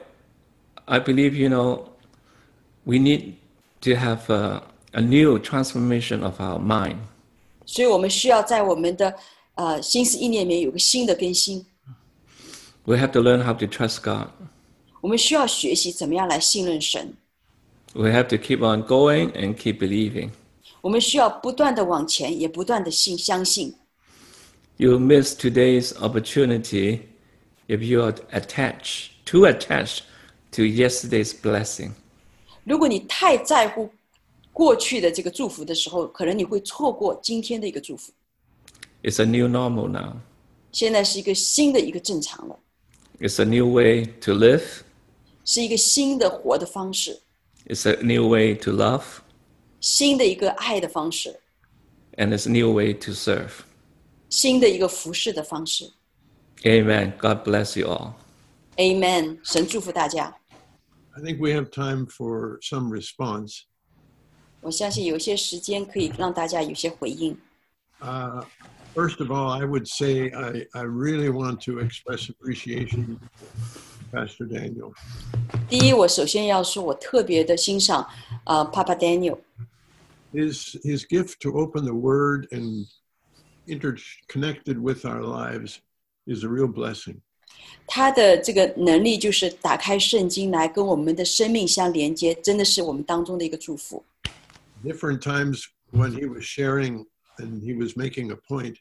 I believe, you know, we need to have a, a new transformation of our mind. 所以我们需要在我们的呃心思意念里面有个新的更新。 We have to learn how to trust God. 我们需要学习怎么样来信任神。 We have to keep on going and keep believing. 我们需要不断的往前，也不断的信相信。 You miss today's opportunity if you are attached, too attached to yesterday's blessing. 如果你太在乎过去的这个祝福的时候，可能你会错过今天的一个祝福。It's a new normal now. 现在是一个新的一个正常了，It's a new way to live. 是一个新的活的方式，It's a new way to love. 新的一个爱的方式，And it's a new way to serve. 新的一个服侍的方式。Amen. God bless you all. Amen。神祝福大家。I think we have time for some response. 我相信有些时间可以让大家有些回应。 Uh, first of all, I would say I, I really want to express appreciation to Pastor Daniel. 第一，我首先要说，我特别的欣赏呃 Papa Daniel， His, his gift to open the Word and interconnected with our lives is a real blessing. 他的这个能力就是打开圣经来跟我们的生命相连接，真的是我们当中的一个祝福。 Different times when he was sharing and he was making a point,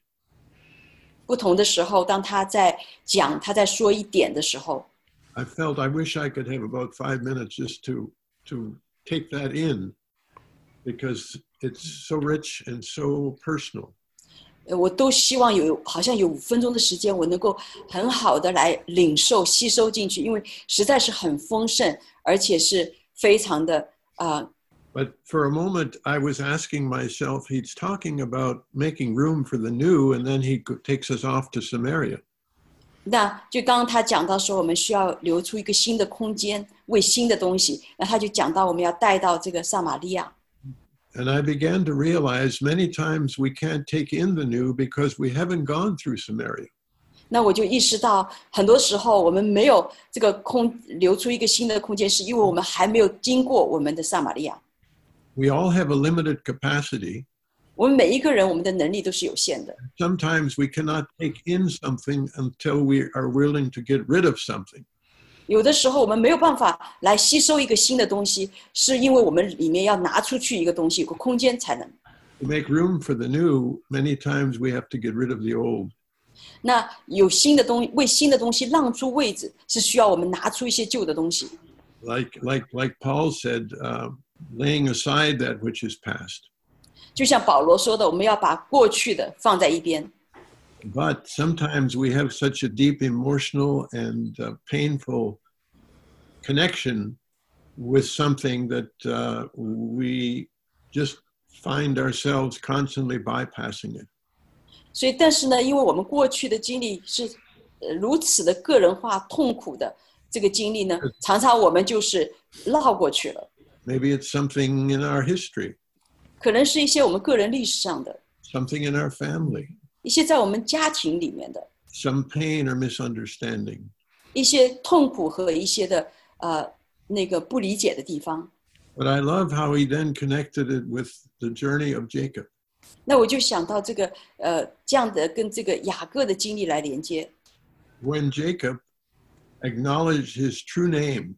不同的时候，当他在讲，他在说一点的时候， I felt I wish I could have about five minutes just to to take that in because it's so rich and so personal. 呃我都希望有好像有五分钟的时间，我能够很好的来领受、吸收进去，因为实在是很丰盛，而且是非常的啊、呃 But for a moment, I was asking myself, he's talking about making room for the new, and then he takes us off to Samaria. 那就刚刚他讲到说，我们需要留出一个新的空间，为新的东西。那他就讲到我们要带到这个撒玛利亚。And I began to realize many times we can't take in the new because we haven't gone through Samaria. 那我就意识到，很多时候我们没有这个空留出一个新的空间，是因为我们还没有经过我们的撒玛利亚。 We all have a limited capacity. 我们每一个人，我们的能力都是有限的。 Sometimes we cannot take in something until we are willing to get rid of something. 有的时候我们没有办法来吸收一个新的东西，是因为我们里面要拿出去一个东西，有个空间才能。To make room for the new, many times we have to get rid of the old. 那有新的东西为新的东西让出位置，是需要我们拿出一些旧的东西。Like, like, like Paul said, uh, laying aside that which is past. 就像保罗说的，我们要把过去的放在一边。But sometimes we have such a deep emotional and uh, painful connection with something that uh, we just find ourselves constantly bypassing it. 所以，但是呢，因为我们过去的经历是呃如此的个人化、痛苦的这个经历呢，常常我们就是绕过去了。 Maybe it's something in our history, 可能是一些我们个人历史上的， something in our family, 一些在我们家庭里面的 some pain or misunderstanding. 一些痛苦和一些的呃那个不理解的地方。 But I love how he then connected it with the journey of Jacob. 那我就想到这个呃这样的跟这个雅各的经历来连接。 When Jacob acknowledged his true name,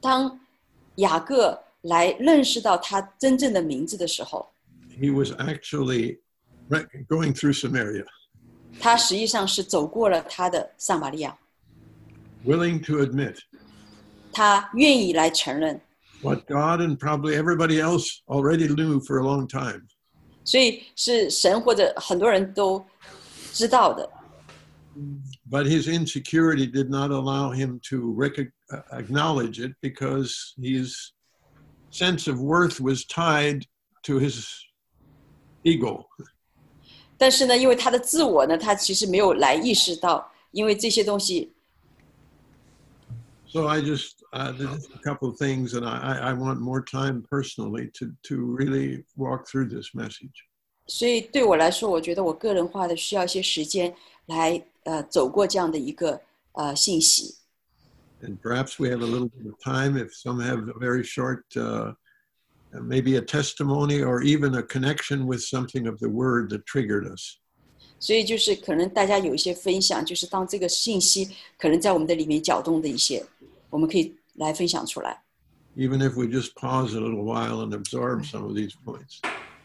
当雅各来认识到他真正的名字的时候， he was actually re- going through Samaria, 他实际上是走过了他的撒玛利亚， willing to admit 他愿意来承认。 what God and probably everybody else already knew for a long time. 所以是神或者很多人都知道的， But his insecurity did not allow him to rec- uh, acknowledge it because his sense of worth was tied to his ego. 但是呢，因为他的自我呢，他其实没有来意识到，因为这些东西， So I just uh, there's a couple of things, and I, I I want more time personally to to really walk through this message. 所以对我来说，我觉得我个人化的需要一些时间来呃走过这样的一个呃信息。 And perhaps we have a little bit of time if some have a very short, uh, maybe a testimony or even a connection with something of the word that triggered us. 所以就是可能大家有一些分享，就是当这个信息可能在我们的里面搅动的一些，我们可以来分享出来。 Even if we just pause a little while and absorb some of these points.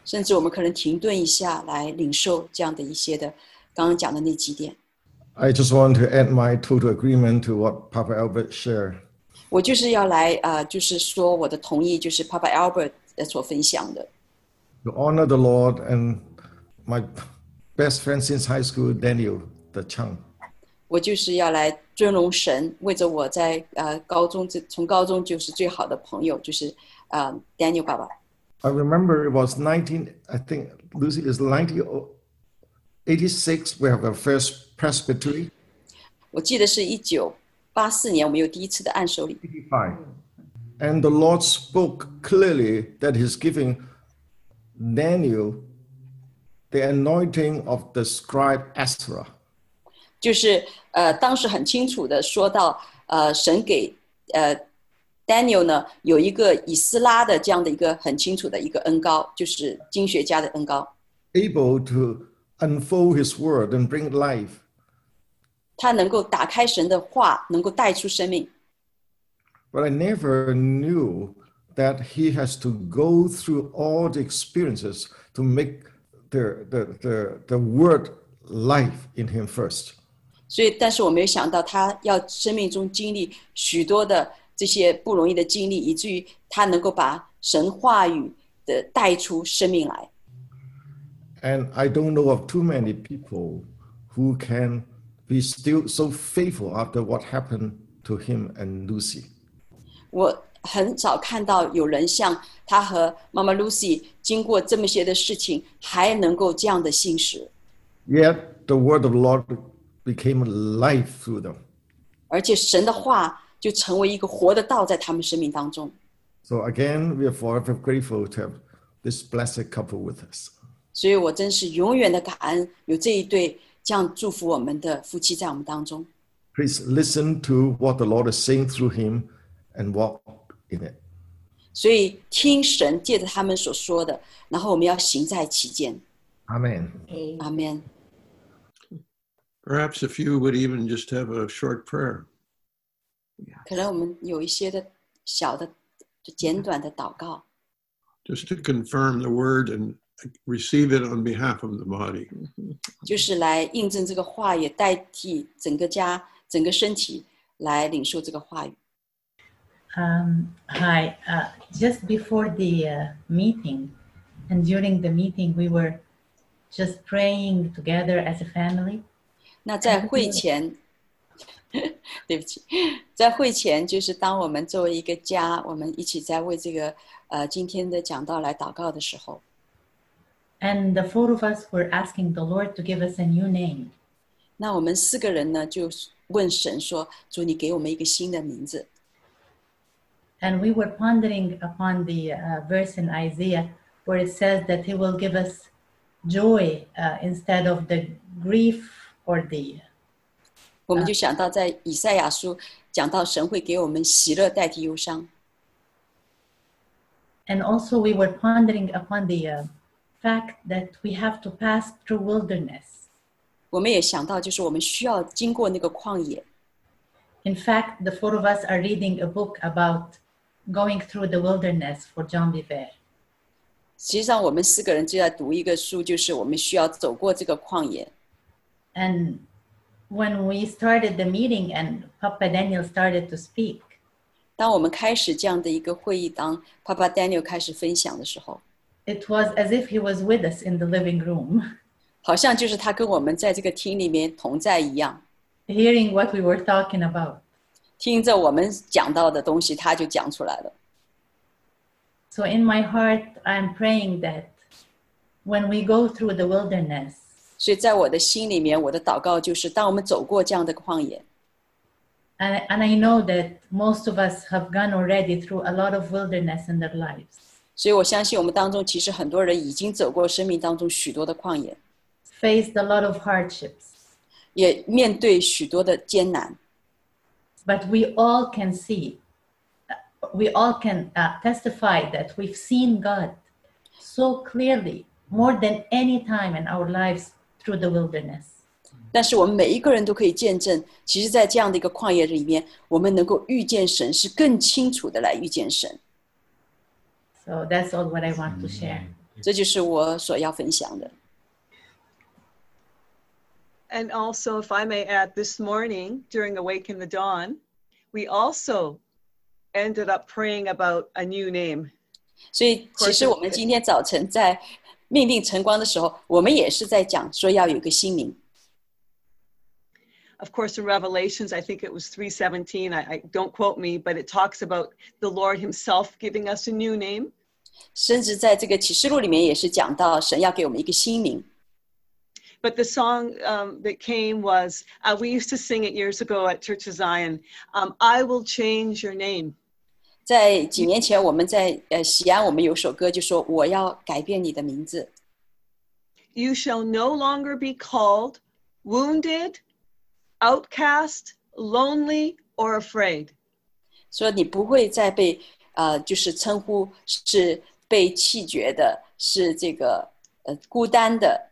甚至我们可能停顿一下，来领受这样的一些的刚刚讲的那几点。 I just want to add my total agreement to what Papa Albert shared. 我就是要来呃，就是说我的同意，就是 Papa Albert 呃 所分享的。 To honor the Lord and my best friend since high school, Daniel the Chang. 我就是要来尊荣神，为着我在呃高中这从高中就是最好的朋友，就是呃 Daniel 爸爸。 I remember it was 19, I think, Lucy is 1986. We have our first presbytery. 我记得是一九八四年，我们有第一次的按手礼。 85. And the Lord spoke clearly that He's giving Daniel the anointing of the scribe Ezra. 就是呃，当时很清楚的说到，呃，神给呃 Daniel 呢有一个以斯拉的这样的一个很清楚的一个恩高，就是经学家的恩高， able to unfold his word and bring life. 他能够打开神的话，能够带出生命。 But I never knew that he has to go through all the experiences to make the, the, the, the word life in him first. 所以，但是我没有想到他要生命中经历许多的这些不容易的经历，以至于他能够把神话语的带出生命来。 And I don't know of too many people who can be still so faithful after what happened to him and Lucy. 我很少看到有人像他和妈妈 Lucy 经过这么些的事情，还能够这样的信实， Yet the word of the Lord became life through them. 而且神的话就成为一个活的道在他们生命当中。 So again, we are forever grateful to have this blessed couple with us. 所以我真是永远的感恩有这一对这样祝福我们的夫妻在我们当中。 Please listen to what the Lord is saying through him and walk in it. 所以听神借着他们所说的，然后我们要行在其间。 Amen. 阿门。 Perhaps if you would even just have a short prayer. 可能我们有一些的小的、就简短的祷告， just to confirm the word and receive it on behalf of the body. 就是来印证这个话，也代替整个家、整个身体来领受这个话语。 Um, hi. Uh, just before the uh, meeting, and during the meeting, we were just praying together as a family. 那在会前，对不起，在会前就是当我们作为一个家，我们一起在为这个呃今天的讲道来祷告的时候， And the four of us were asking the Lord to give us a new name. 那我们四个人呢就问神说：“主，你给我们一个新的名字。 ” And we were pondering upon the uh, verse in Isaiah where it says that He will give us joy uh, instead of the grief or the. ”我们就想到在以赛亚书讲到神会给我们喜乐代替忧伤。 And also, we were pondering upon the uh, fact that we have to pass through wilderness. 我们也想到，就是我们需要经过那个旷野。 In fact, the four of us are reading a book about going through the wilderness for John Biver. 实际上，我们四个人就在读一个书，就是我们需要走过这个旷野。 And when we started the meeting and Papa Daniel started to speak, 当我们开始这样的一个会议，当 Papa Daniel 开始分享的时候， it was as if he was with us in the living room, 好像就是他跟我们在这个厅里面同在一样， hearing what we were talking about. 听着我们讲到的东西，他就讲出来了。 So in my heart, I'm praying that when we go through the wilderness, 所以在我的心里面，我的祷告就是，当我们走过这样的旷野， and, and I know that most of us have gone already through a lot of wilderness in their lives, 所以我相信我们当中其实很多人已经走过生命当中许多的旷野， faced a lot of hardships, 也面对许多的艰难。 but we all can see, uh, we all can uh, testify that we've seen God so clearly more than any time in our lives through the wilderness. 但是我们每一个人都可以见证，其实，在这样的一个旷野里面，我们能够遇见神，是更清楚的来遇见神。 So that's all what I want to share. 这就是我所要分享的。 And also, if I may add, this morning during Awake in the Dawn, we also ended up praying about a new name. 所以，其实我们今天早晨在命定晨光的时候，我们也是在讲说要有一个新名。 Of course, in Revelations, I think it was 317. I, I don't quote me, but it talks about the Lord Himself giving us a new name. 甚至在这个启示录里面也是讲到神要给我们一个新名。 But the song um, that came was uh, we used to sing it years ago at Church of Zion. Um, I will change your name. 在几年前，我们在呃西安，我们有首歌就说我要改变你的名字， You shall no longer be called wounded, outcast, lonely, or afraid. 说你不会再被呃就是称呼是被弃绝的，是这个呃孤单的。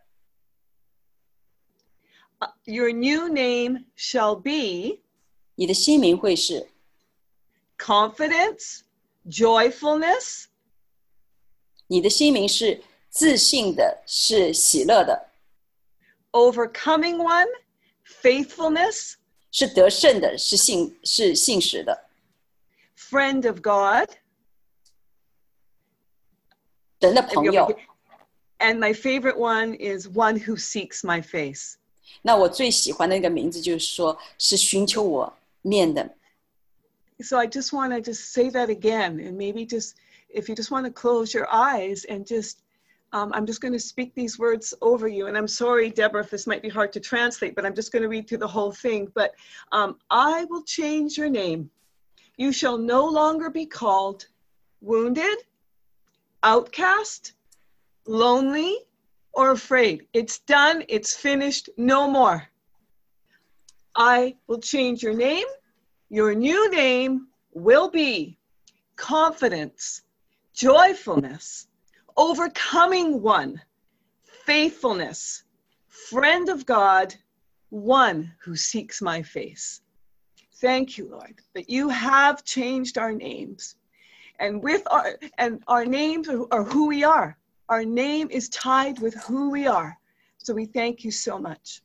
Uh, Your new name shall be 你的新名会是 confidence, joyfulness, 你的新名是自信的，是喜乐的， overcoming one, faithfulness, 是得胜的，是信是信实的， friend of God. 神的朋友。 And my favorite one is one who seeks my face. 那我最喜欢的那个名字就是说，是寻求我面的。 So I just want to just say that again, and maybe just if you just want to close your eyes and just, um, I'm just going to speak these words over you. And I'm sorry, Deborah, if this might be hard to translate, but I'm just going to read through the whole thing. But um, I will change your name. You shall no longer be called wounded, outcast, lonely, or afraid. It's done. It's finished. No more. I will change your name. Your new name will be confidence, joyfulness, overcoming one, faithfulness, friend of God, one who seeks my face. Thank you, Lord, that you have changed our names. And with our and our names are, are who we are. Our name is tied with who we are. So we thank you so much.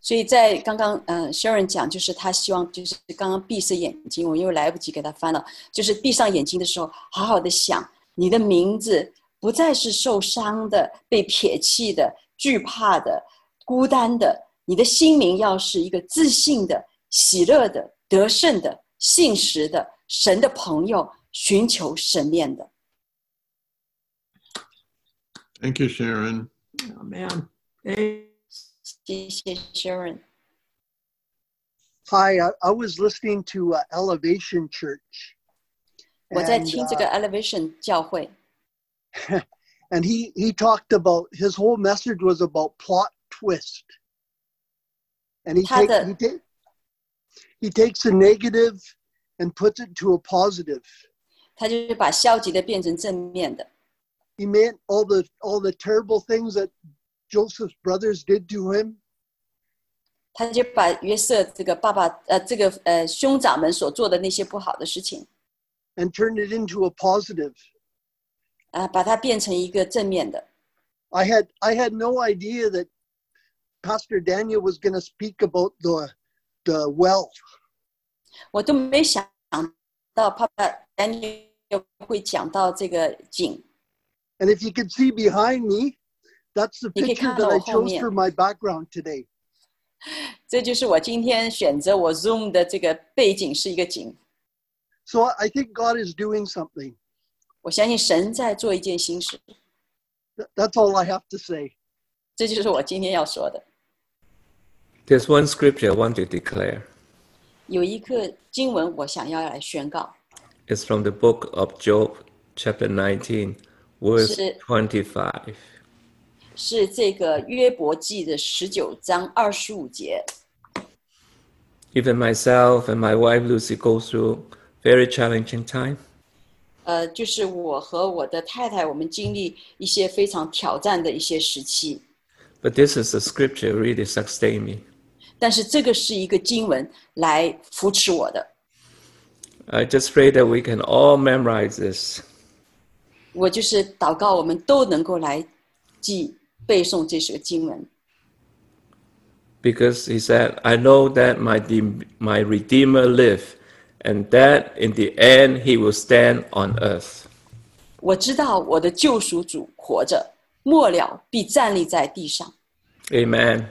所以在刚刚嗯、呃、，Sharon 讲，就是他希望就是刚刚闭上眼睛，我因为来不及给他翻了，就是闭上眼睛的时候，好好的想你的名字不再是受伤的、被撇弃的、惧怕的、孤单的，你的新名要是一个自信的、喜乐的、得胜的、信实的、神的朋友，寻求神面的。 Thank you, Sharon. Oh man. Hey, 谢谢 Sharon。 Hi, I, I was listening to uh, Elevation Church. 我在 And, 听这个 Elevation 教会， and he he talked about his whole message was about plot twist. And he Had takes the- he, take, he takes a negative and puts it to a positive. 他就是把消极的变成正面的。 He meant all the all the terrible things that Joseph's brothers did to him. 他就把约瑟这个爸爸呃这个呃兄长们所做的那些不好的事情 and turned it into a positive. 啊、把它变成一个正面的。 I had I had no idea that Pastor Daniel was going to speak about the the well. 我都没想到爸爸 Daniel 会讲到这个景， And if you could see behind me, that's the You can picture count that I the whole chose meal. for my background today. 这就是我今天选择我 Zoom 的这个背景是一个景。 So I think God is doing something. 我相信神在做一件新事， Th- That's all I have to say. 这就是我今天要说的。 There's one scripture I want to declare. 有一个经文我想要来宣告， It's from the book of Job, chapter 19, verse是- 25. 是这个约伯记的十九章二十五节。 Even myself and my wife Lucy go through very challenging time. 呃，就是我和我的太太，我们经历一些非常挑战的一些时期， But this is the scripture really sustain me. 但是这个是一个经文来扶持我的。 I just pray that we can all memorize this 我就是祷告，我们都能够来记背诵这首经文， because he said, I know that my, de- my Redeemer live, and that in the end he will stand on earth. 我知道我的救赎主活着，末了必站立在地上。 Amen.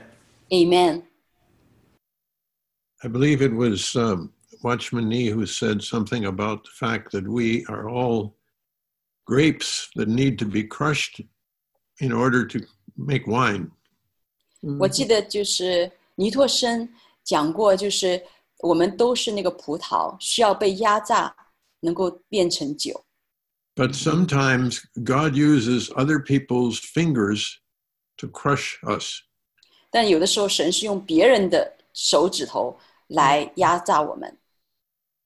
Amen。 I believe it was um, Watchman Nee who said something about the fact that we are all grapes that need to be crushed in order to make wine. 我记得就是倪柝声讲过，就是我们都是那个葡萄，需要被压榨，能够变成酒。But sometimes God uses other people's fingers to crush us. 但有的时候，神是用别人的手指头来压榨我们。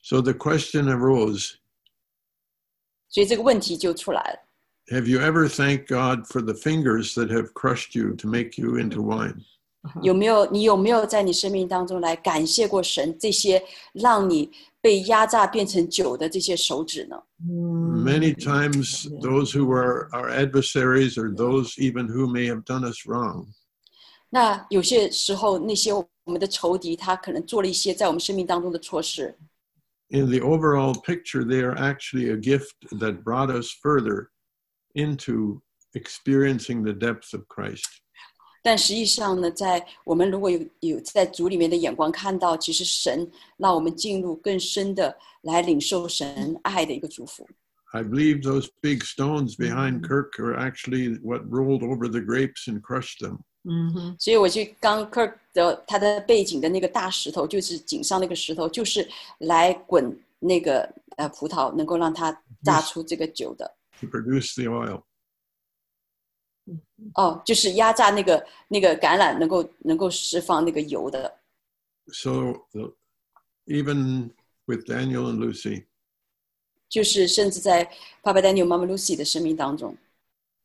So the question arose. 所以这个问题就出来了。 Have you ever thanked God for the fingers that have crushed you to make you into wine? 有没有你有没有在你生命当中来感谢过神这些让你被压榨变成酒的这些手指呢？ Many times, those who are our adversaries or those even who may have done us wrong 那有些时候，那些我们的仇敌，他可能做了一些在我们生命当中的错事， in the overall picture, they are actually a gift that brought us further into experiencing the depth of Christ. 但实际上呢，在我们如果有有在主里面的眼光看到，其实神让我们进入更深的来领受神爱的一个祝福。 I believe those big stones behind Kirk are actually what rolled over the grapes and crushed them. 嗯哼，所以我去刚 Kirk 的他的背景的那个大石头，就是井上那个石头，就是来滚那个呃葡萄，能够让它榨出这个酒的。to produce the oil. 哦，就是压榨那个那个橄榄，能够能够释放那个油的。So the, even with Daniel and Lucy, 就是甚至在爸爸 Daniel、妈妈 Lucy 的生命当中，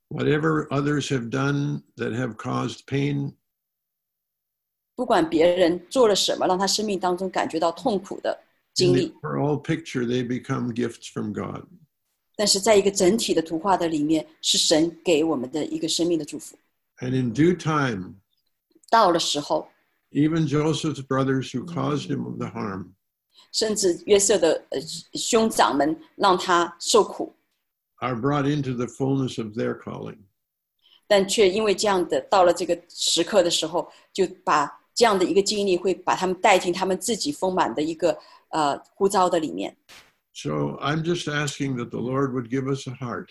whatever others have done that have caused pain, 不管别人做了什么，让他生命当中感觉到痛苦的 in 经 the 历， overall picture, they become gifts from God. 但是在一个整体的图画的里面，是神给我们的一个生命的祝福。 And in due time, 到了时候， even Joseph's brothers who caused him the harm 甚至约瑟的呃兄长们让他受苦， are brought into the fullness of their calling. 但却因为这样的到了这个时刻的时候，就把这样的一个经历会把他们带进他们自己丰满的一个呃呼召的里面。 So I'm just asking that the Lord would give us a heart,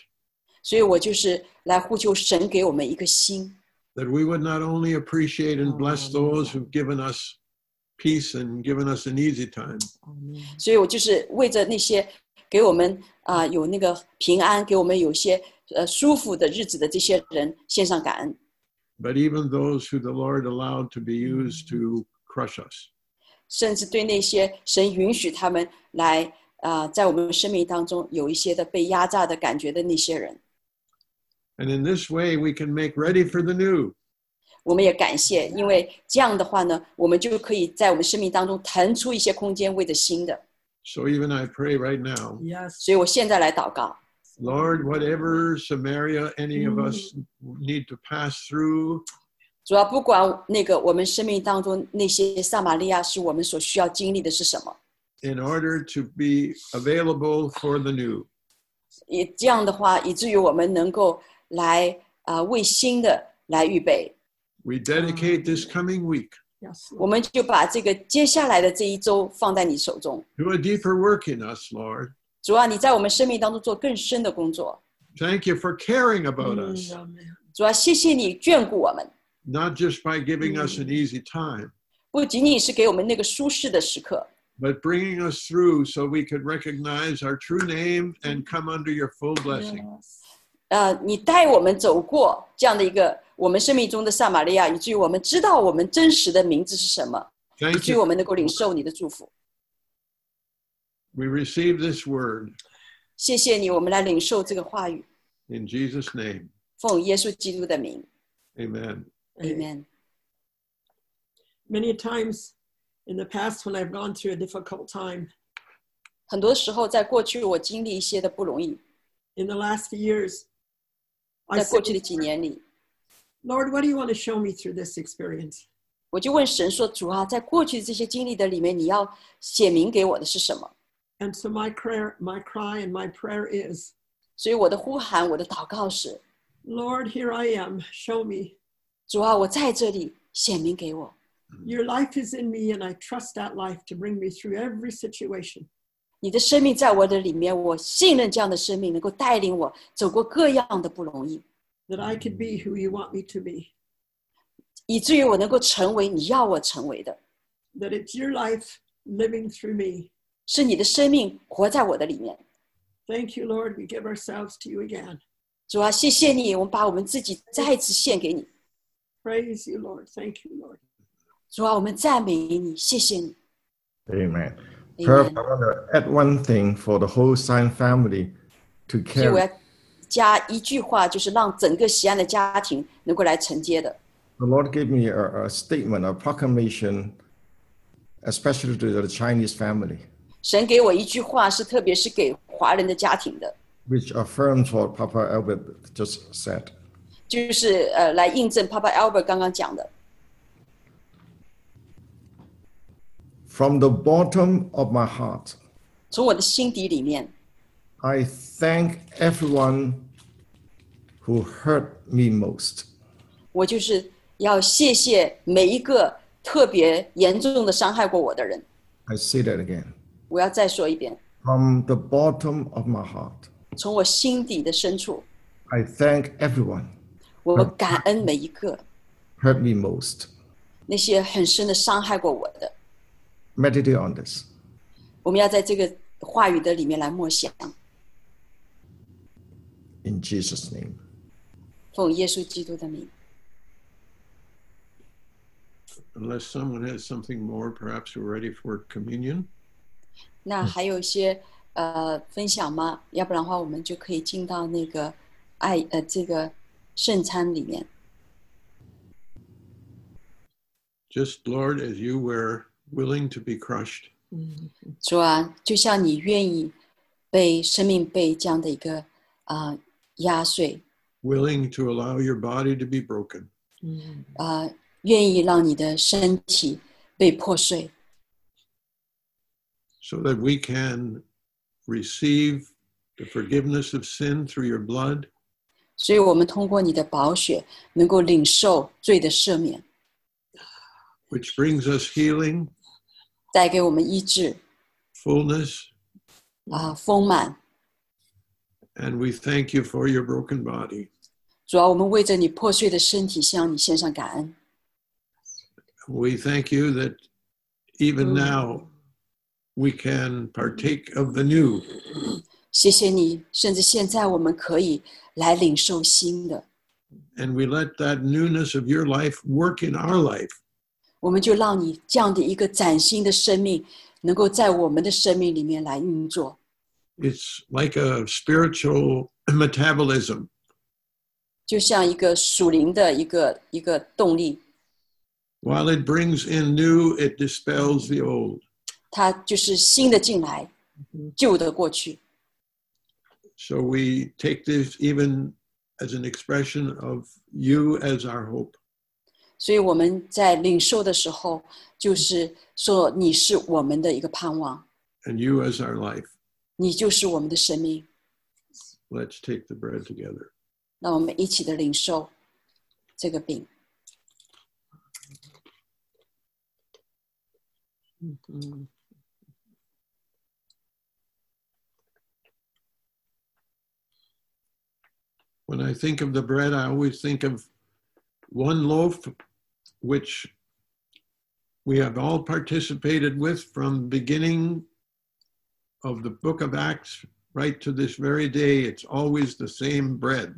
所以我就是来呼求神给我们一个心， that we would not only appreciate and bless those who've given us peace and given us an easy time, 所以我就是为着那些 给我们啊、有那个平安，给我们有些呃舒服的日子的这些人献上感恩，but even those who the Lord allowed to be used to crush us. 甚至对那些神允许他们来啊、在我们生命当中有一些的被压榨的感觉的那些人，And in this way, we can make ready for the new. 我们也感谢，因为这样的话呢，我们就可以在我们生命当中腾出一些空间，为着新的。So even I pray right now, Yes. 所以我现在来祷告， Lord, whatever Samaria any of us need to pass through, 主要不管那个我们生命当中那些撒玛利亚是我们所需要经历的是什么， in order to be available for the new. 也这样的话，以至于我们能够来啊、为新的来预备。 We dedicate this coming week Yes. 我们就把这个接下来的这一周放在你手中， to a deeper work in us, Lord. 主啊，你在我们生命当中做更深的工作。 Thank you for caring about Mm, us, amen. 主啊，谢谢你眷顾我们， not just by giving us an easy time, 不仅仅是给我们那个舒适的时刻， but bringing us through so we could recognize our true name and come under your full blessing. Yes. 呃，你带我们走过这样的一个 我们生命中的撒玛利亚，以至于我们知道我们真实的名字是什么，以 Thank 至于 you. 我们能够领受你的祝福。 We receive this word 谢谢你，我们来领受这个话语， in Jesus' name. 奉耶稣基督的名 Amen. ，Amen。 Many times in the past, when I've gone through a difficult time, 很多时候，在过去我经历一些的不容易， in the last few years, I 在过 said, 去的几年里， Lord, what do you want to show me through this experience? 我就问神说：“主啊，在过去的这些经历的里面，你要写明给我的是什么 And so my prayer, my cry, and my prayer is, ？”所以我的呼喊，我的祷告是： Lord, here I am. Show me. 主啊，我在这里，显明给我。 Your life is in me, and I trust that life to bring me through every situation. 你的生命在我的里面，我信任这样的生命能够带领我走过各样的不容易， that I could be who you want me to be. 以至于我能够成为你要我成为的。That it's your life living through me. 是你的生命活在我的里面。Thank you, Lord. We give ourselves to you again. 主啊，谢谢你，我们把我们自己再次献给你。Praise you, Lord. Thank you, Lord. 主啊，我们赞美你，谢谢你。Amen. Perhaps I want to add one thing for the whole Xi'an family to care. 要加一句话，就是让整个西安的家庭能够来承接的。 The Lord gave me a, a statement, a proclamation, especially to the Chinese family, 神给我一句话，是特别是给华人的家庭的， which affirms what Papa Albert just said. 就是呃来印证 Papa Albert 刚刚讲的。 From the bottom of my heart, 从我的心底里面， I thank everyone who hurt me most. 我就是要谢谢每一个特别严重的伤害过我的人。 I say that again. 我要再说一遍， From the bottom of my heart, 从我心底的深处， I thank everyone 我感恩每一个 hurt me most. 那些很深的伤害过我的。 Meditate on this. 我们要在这个话语的里面来默想， In Jesus' name. 奉耶稣基督的名。 Unless someone has something more, perhaps we're ready for communion. 那还有一些呃分享吗？要不然的话，我们就可以进到那个爱呃这个圣餐里面。 Just, Lord, as you were willing to be crushed, 主啊，就像你愿意被生命被这样的一个啊、 压碎 willing to allow your body to be broken, 啊、愿意让你的身体被破碎， so that we can receive the forgiveness of sin through your blood, 所以我们通过你的宝血能够领受罪的赦免， which brings us healing, 带给我们医治 fullness, 啊、丰满。 and we thank you for your broken body. 主要我们为着你破碎的身体向你献上感恩。 We thank you that even now we can partake of the new. 谢谢你，甚至现在我们可以来领受新的， and we let that newness of your life work in our life. 我们就让你这样的一个崭新的生命，能够在我们的生命里面来运作。 It's like a spiritual metabolism. 就像一个属灵的一个一个动力， While it brings in new, it dispels the old. 它就是新的进来，旧的过去。 So we take this even as an expression of you as our hope. 所以我们在领受的时候，就是说你是我们的一个盼望， and you as our life. 你就是我们的生命。 Let's take the bread together. 让我们一起的领受这个饼。 When I think of the bread, I always think of one loaf, which we have all participated with from beginning of the book of Acts right to this very day. It's always the same bread.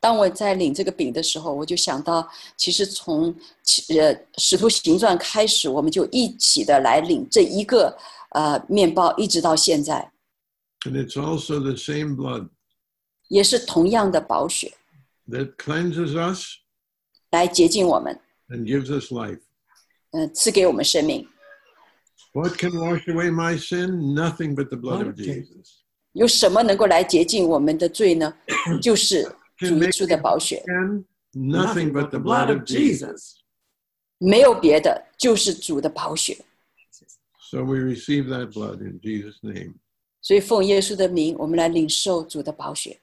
当我在领这个饼的时候，我就想到，其实从其呃《使徒行传》开始，我们就一起的来领这一个呃面包，一直到现在， And it's also the same blood 也是同样的宝血 that cleanses us 来洁净我们， and gives us life. 嗯、赐给我们生命。 What can wash away my sin? Nothing but the blood of Jesus. 有什么能够来洁净我们的罪呢？就是主耶稣的宝血，Nothing but the blood of Jesus. 没有别的，就是主的宝血。So we receive that blood in Jesus' name. 所以奉耶稣的名，我们来领受主的宝血。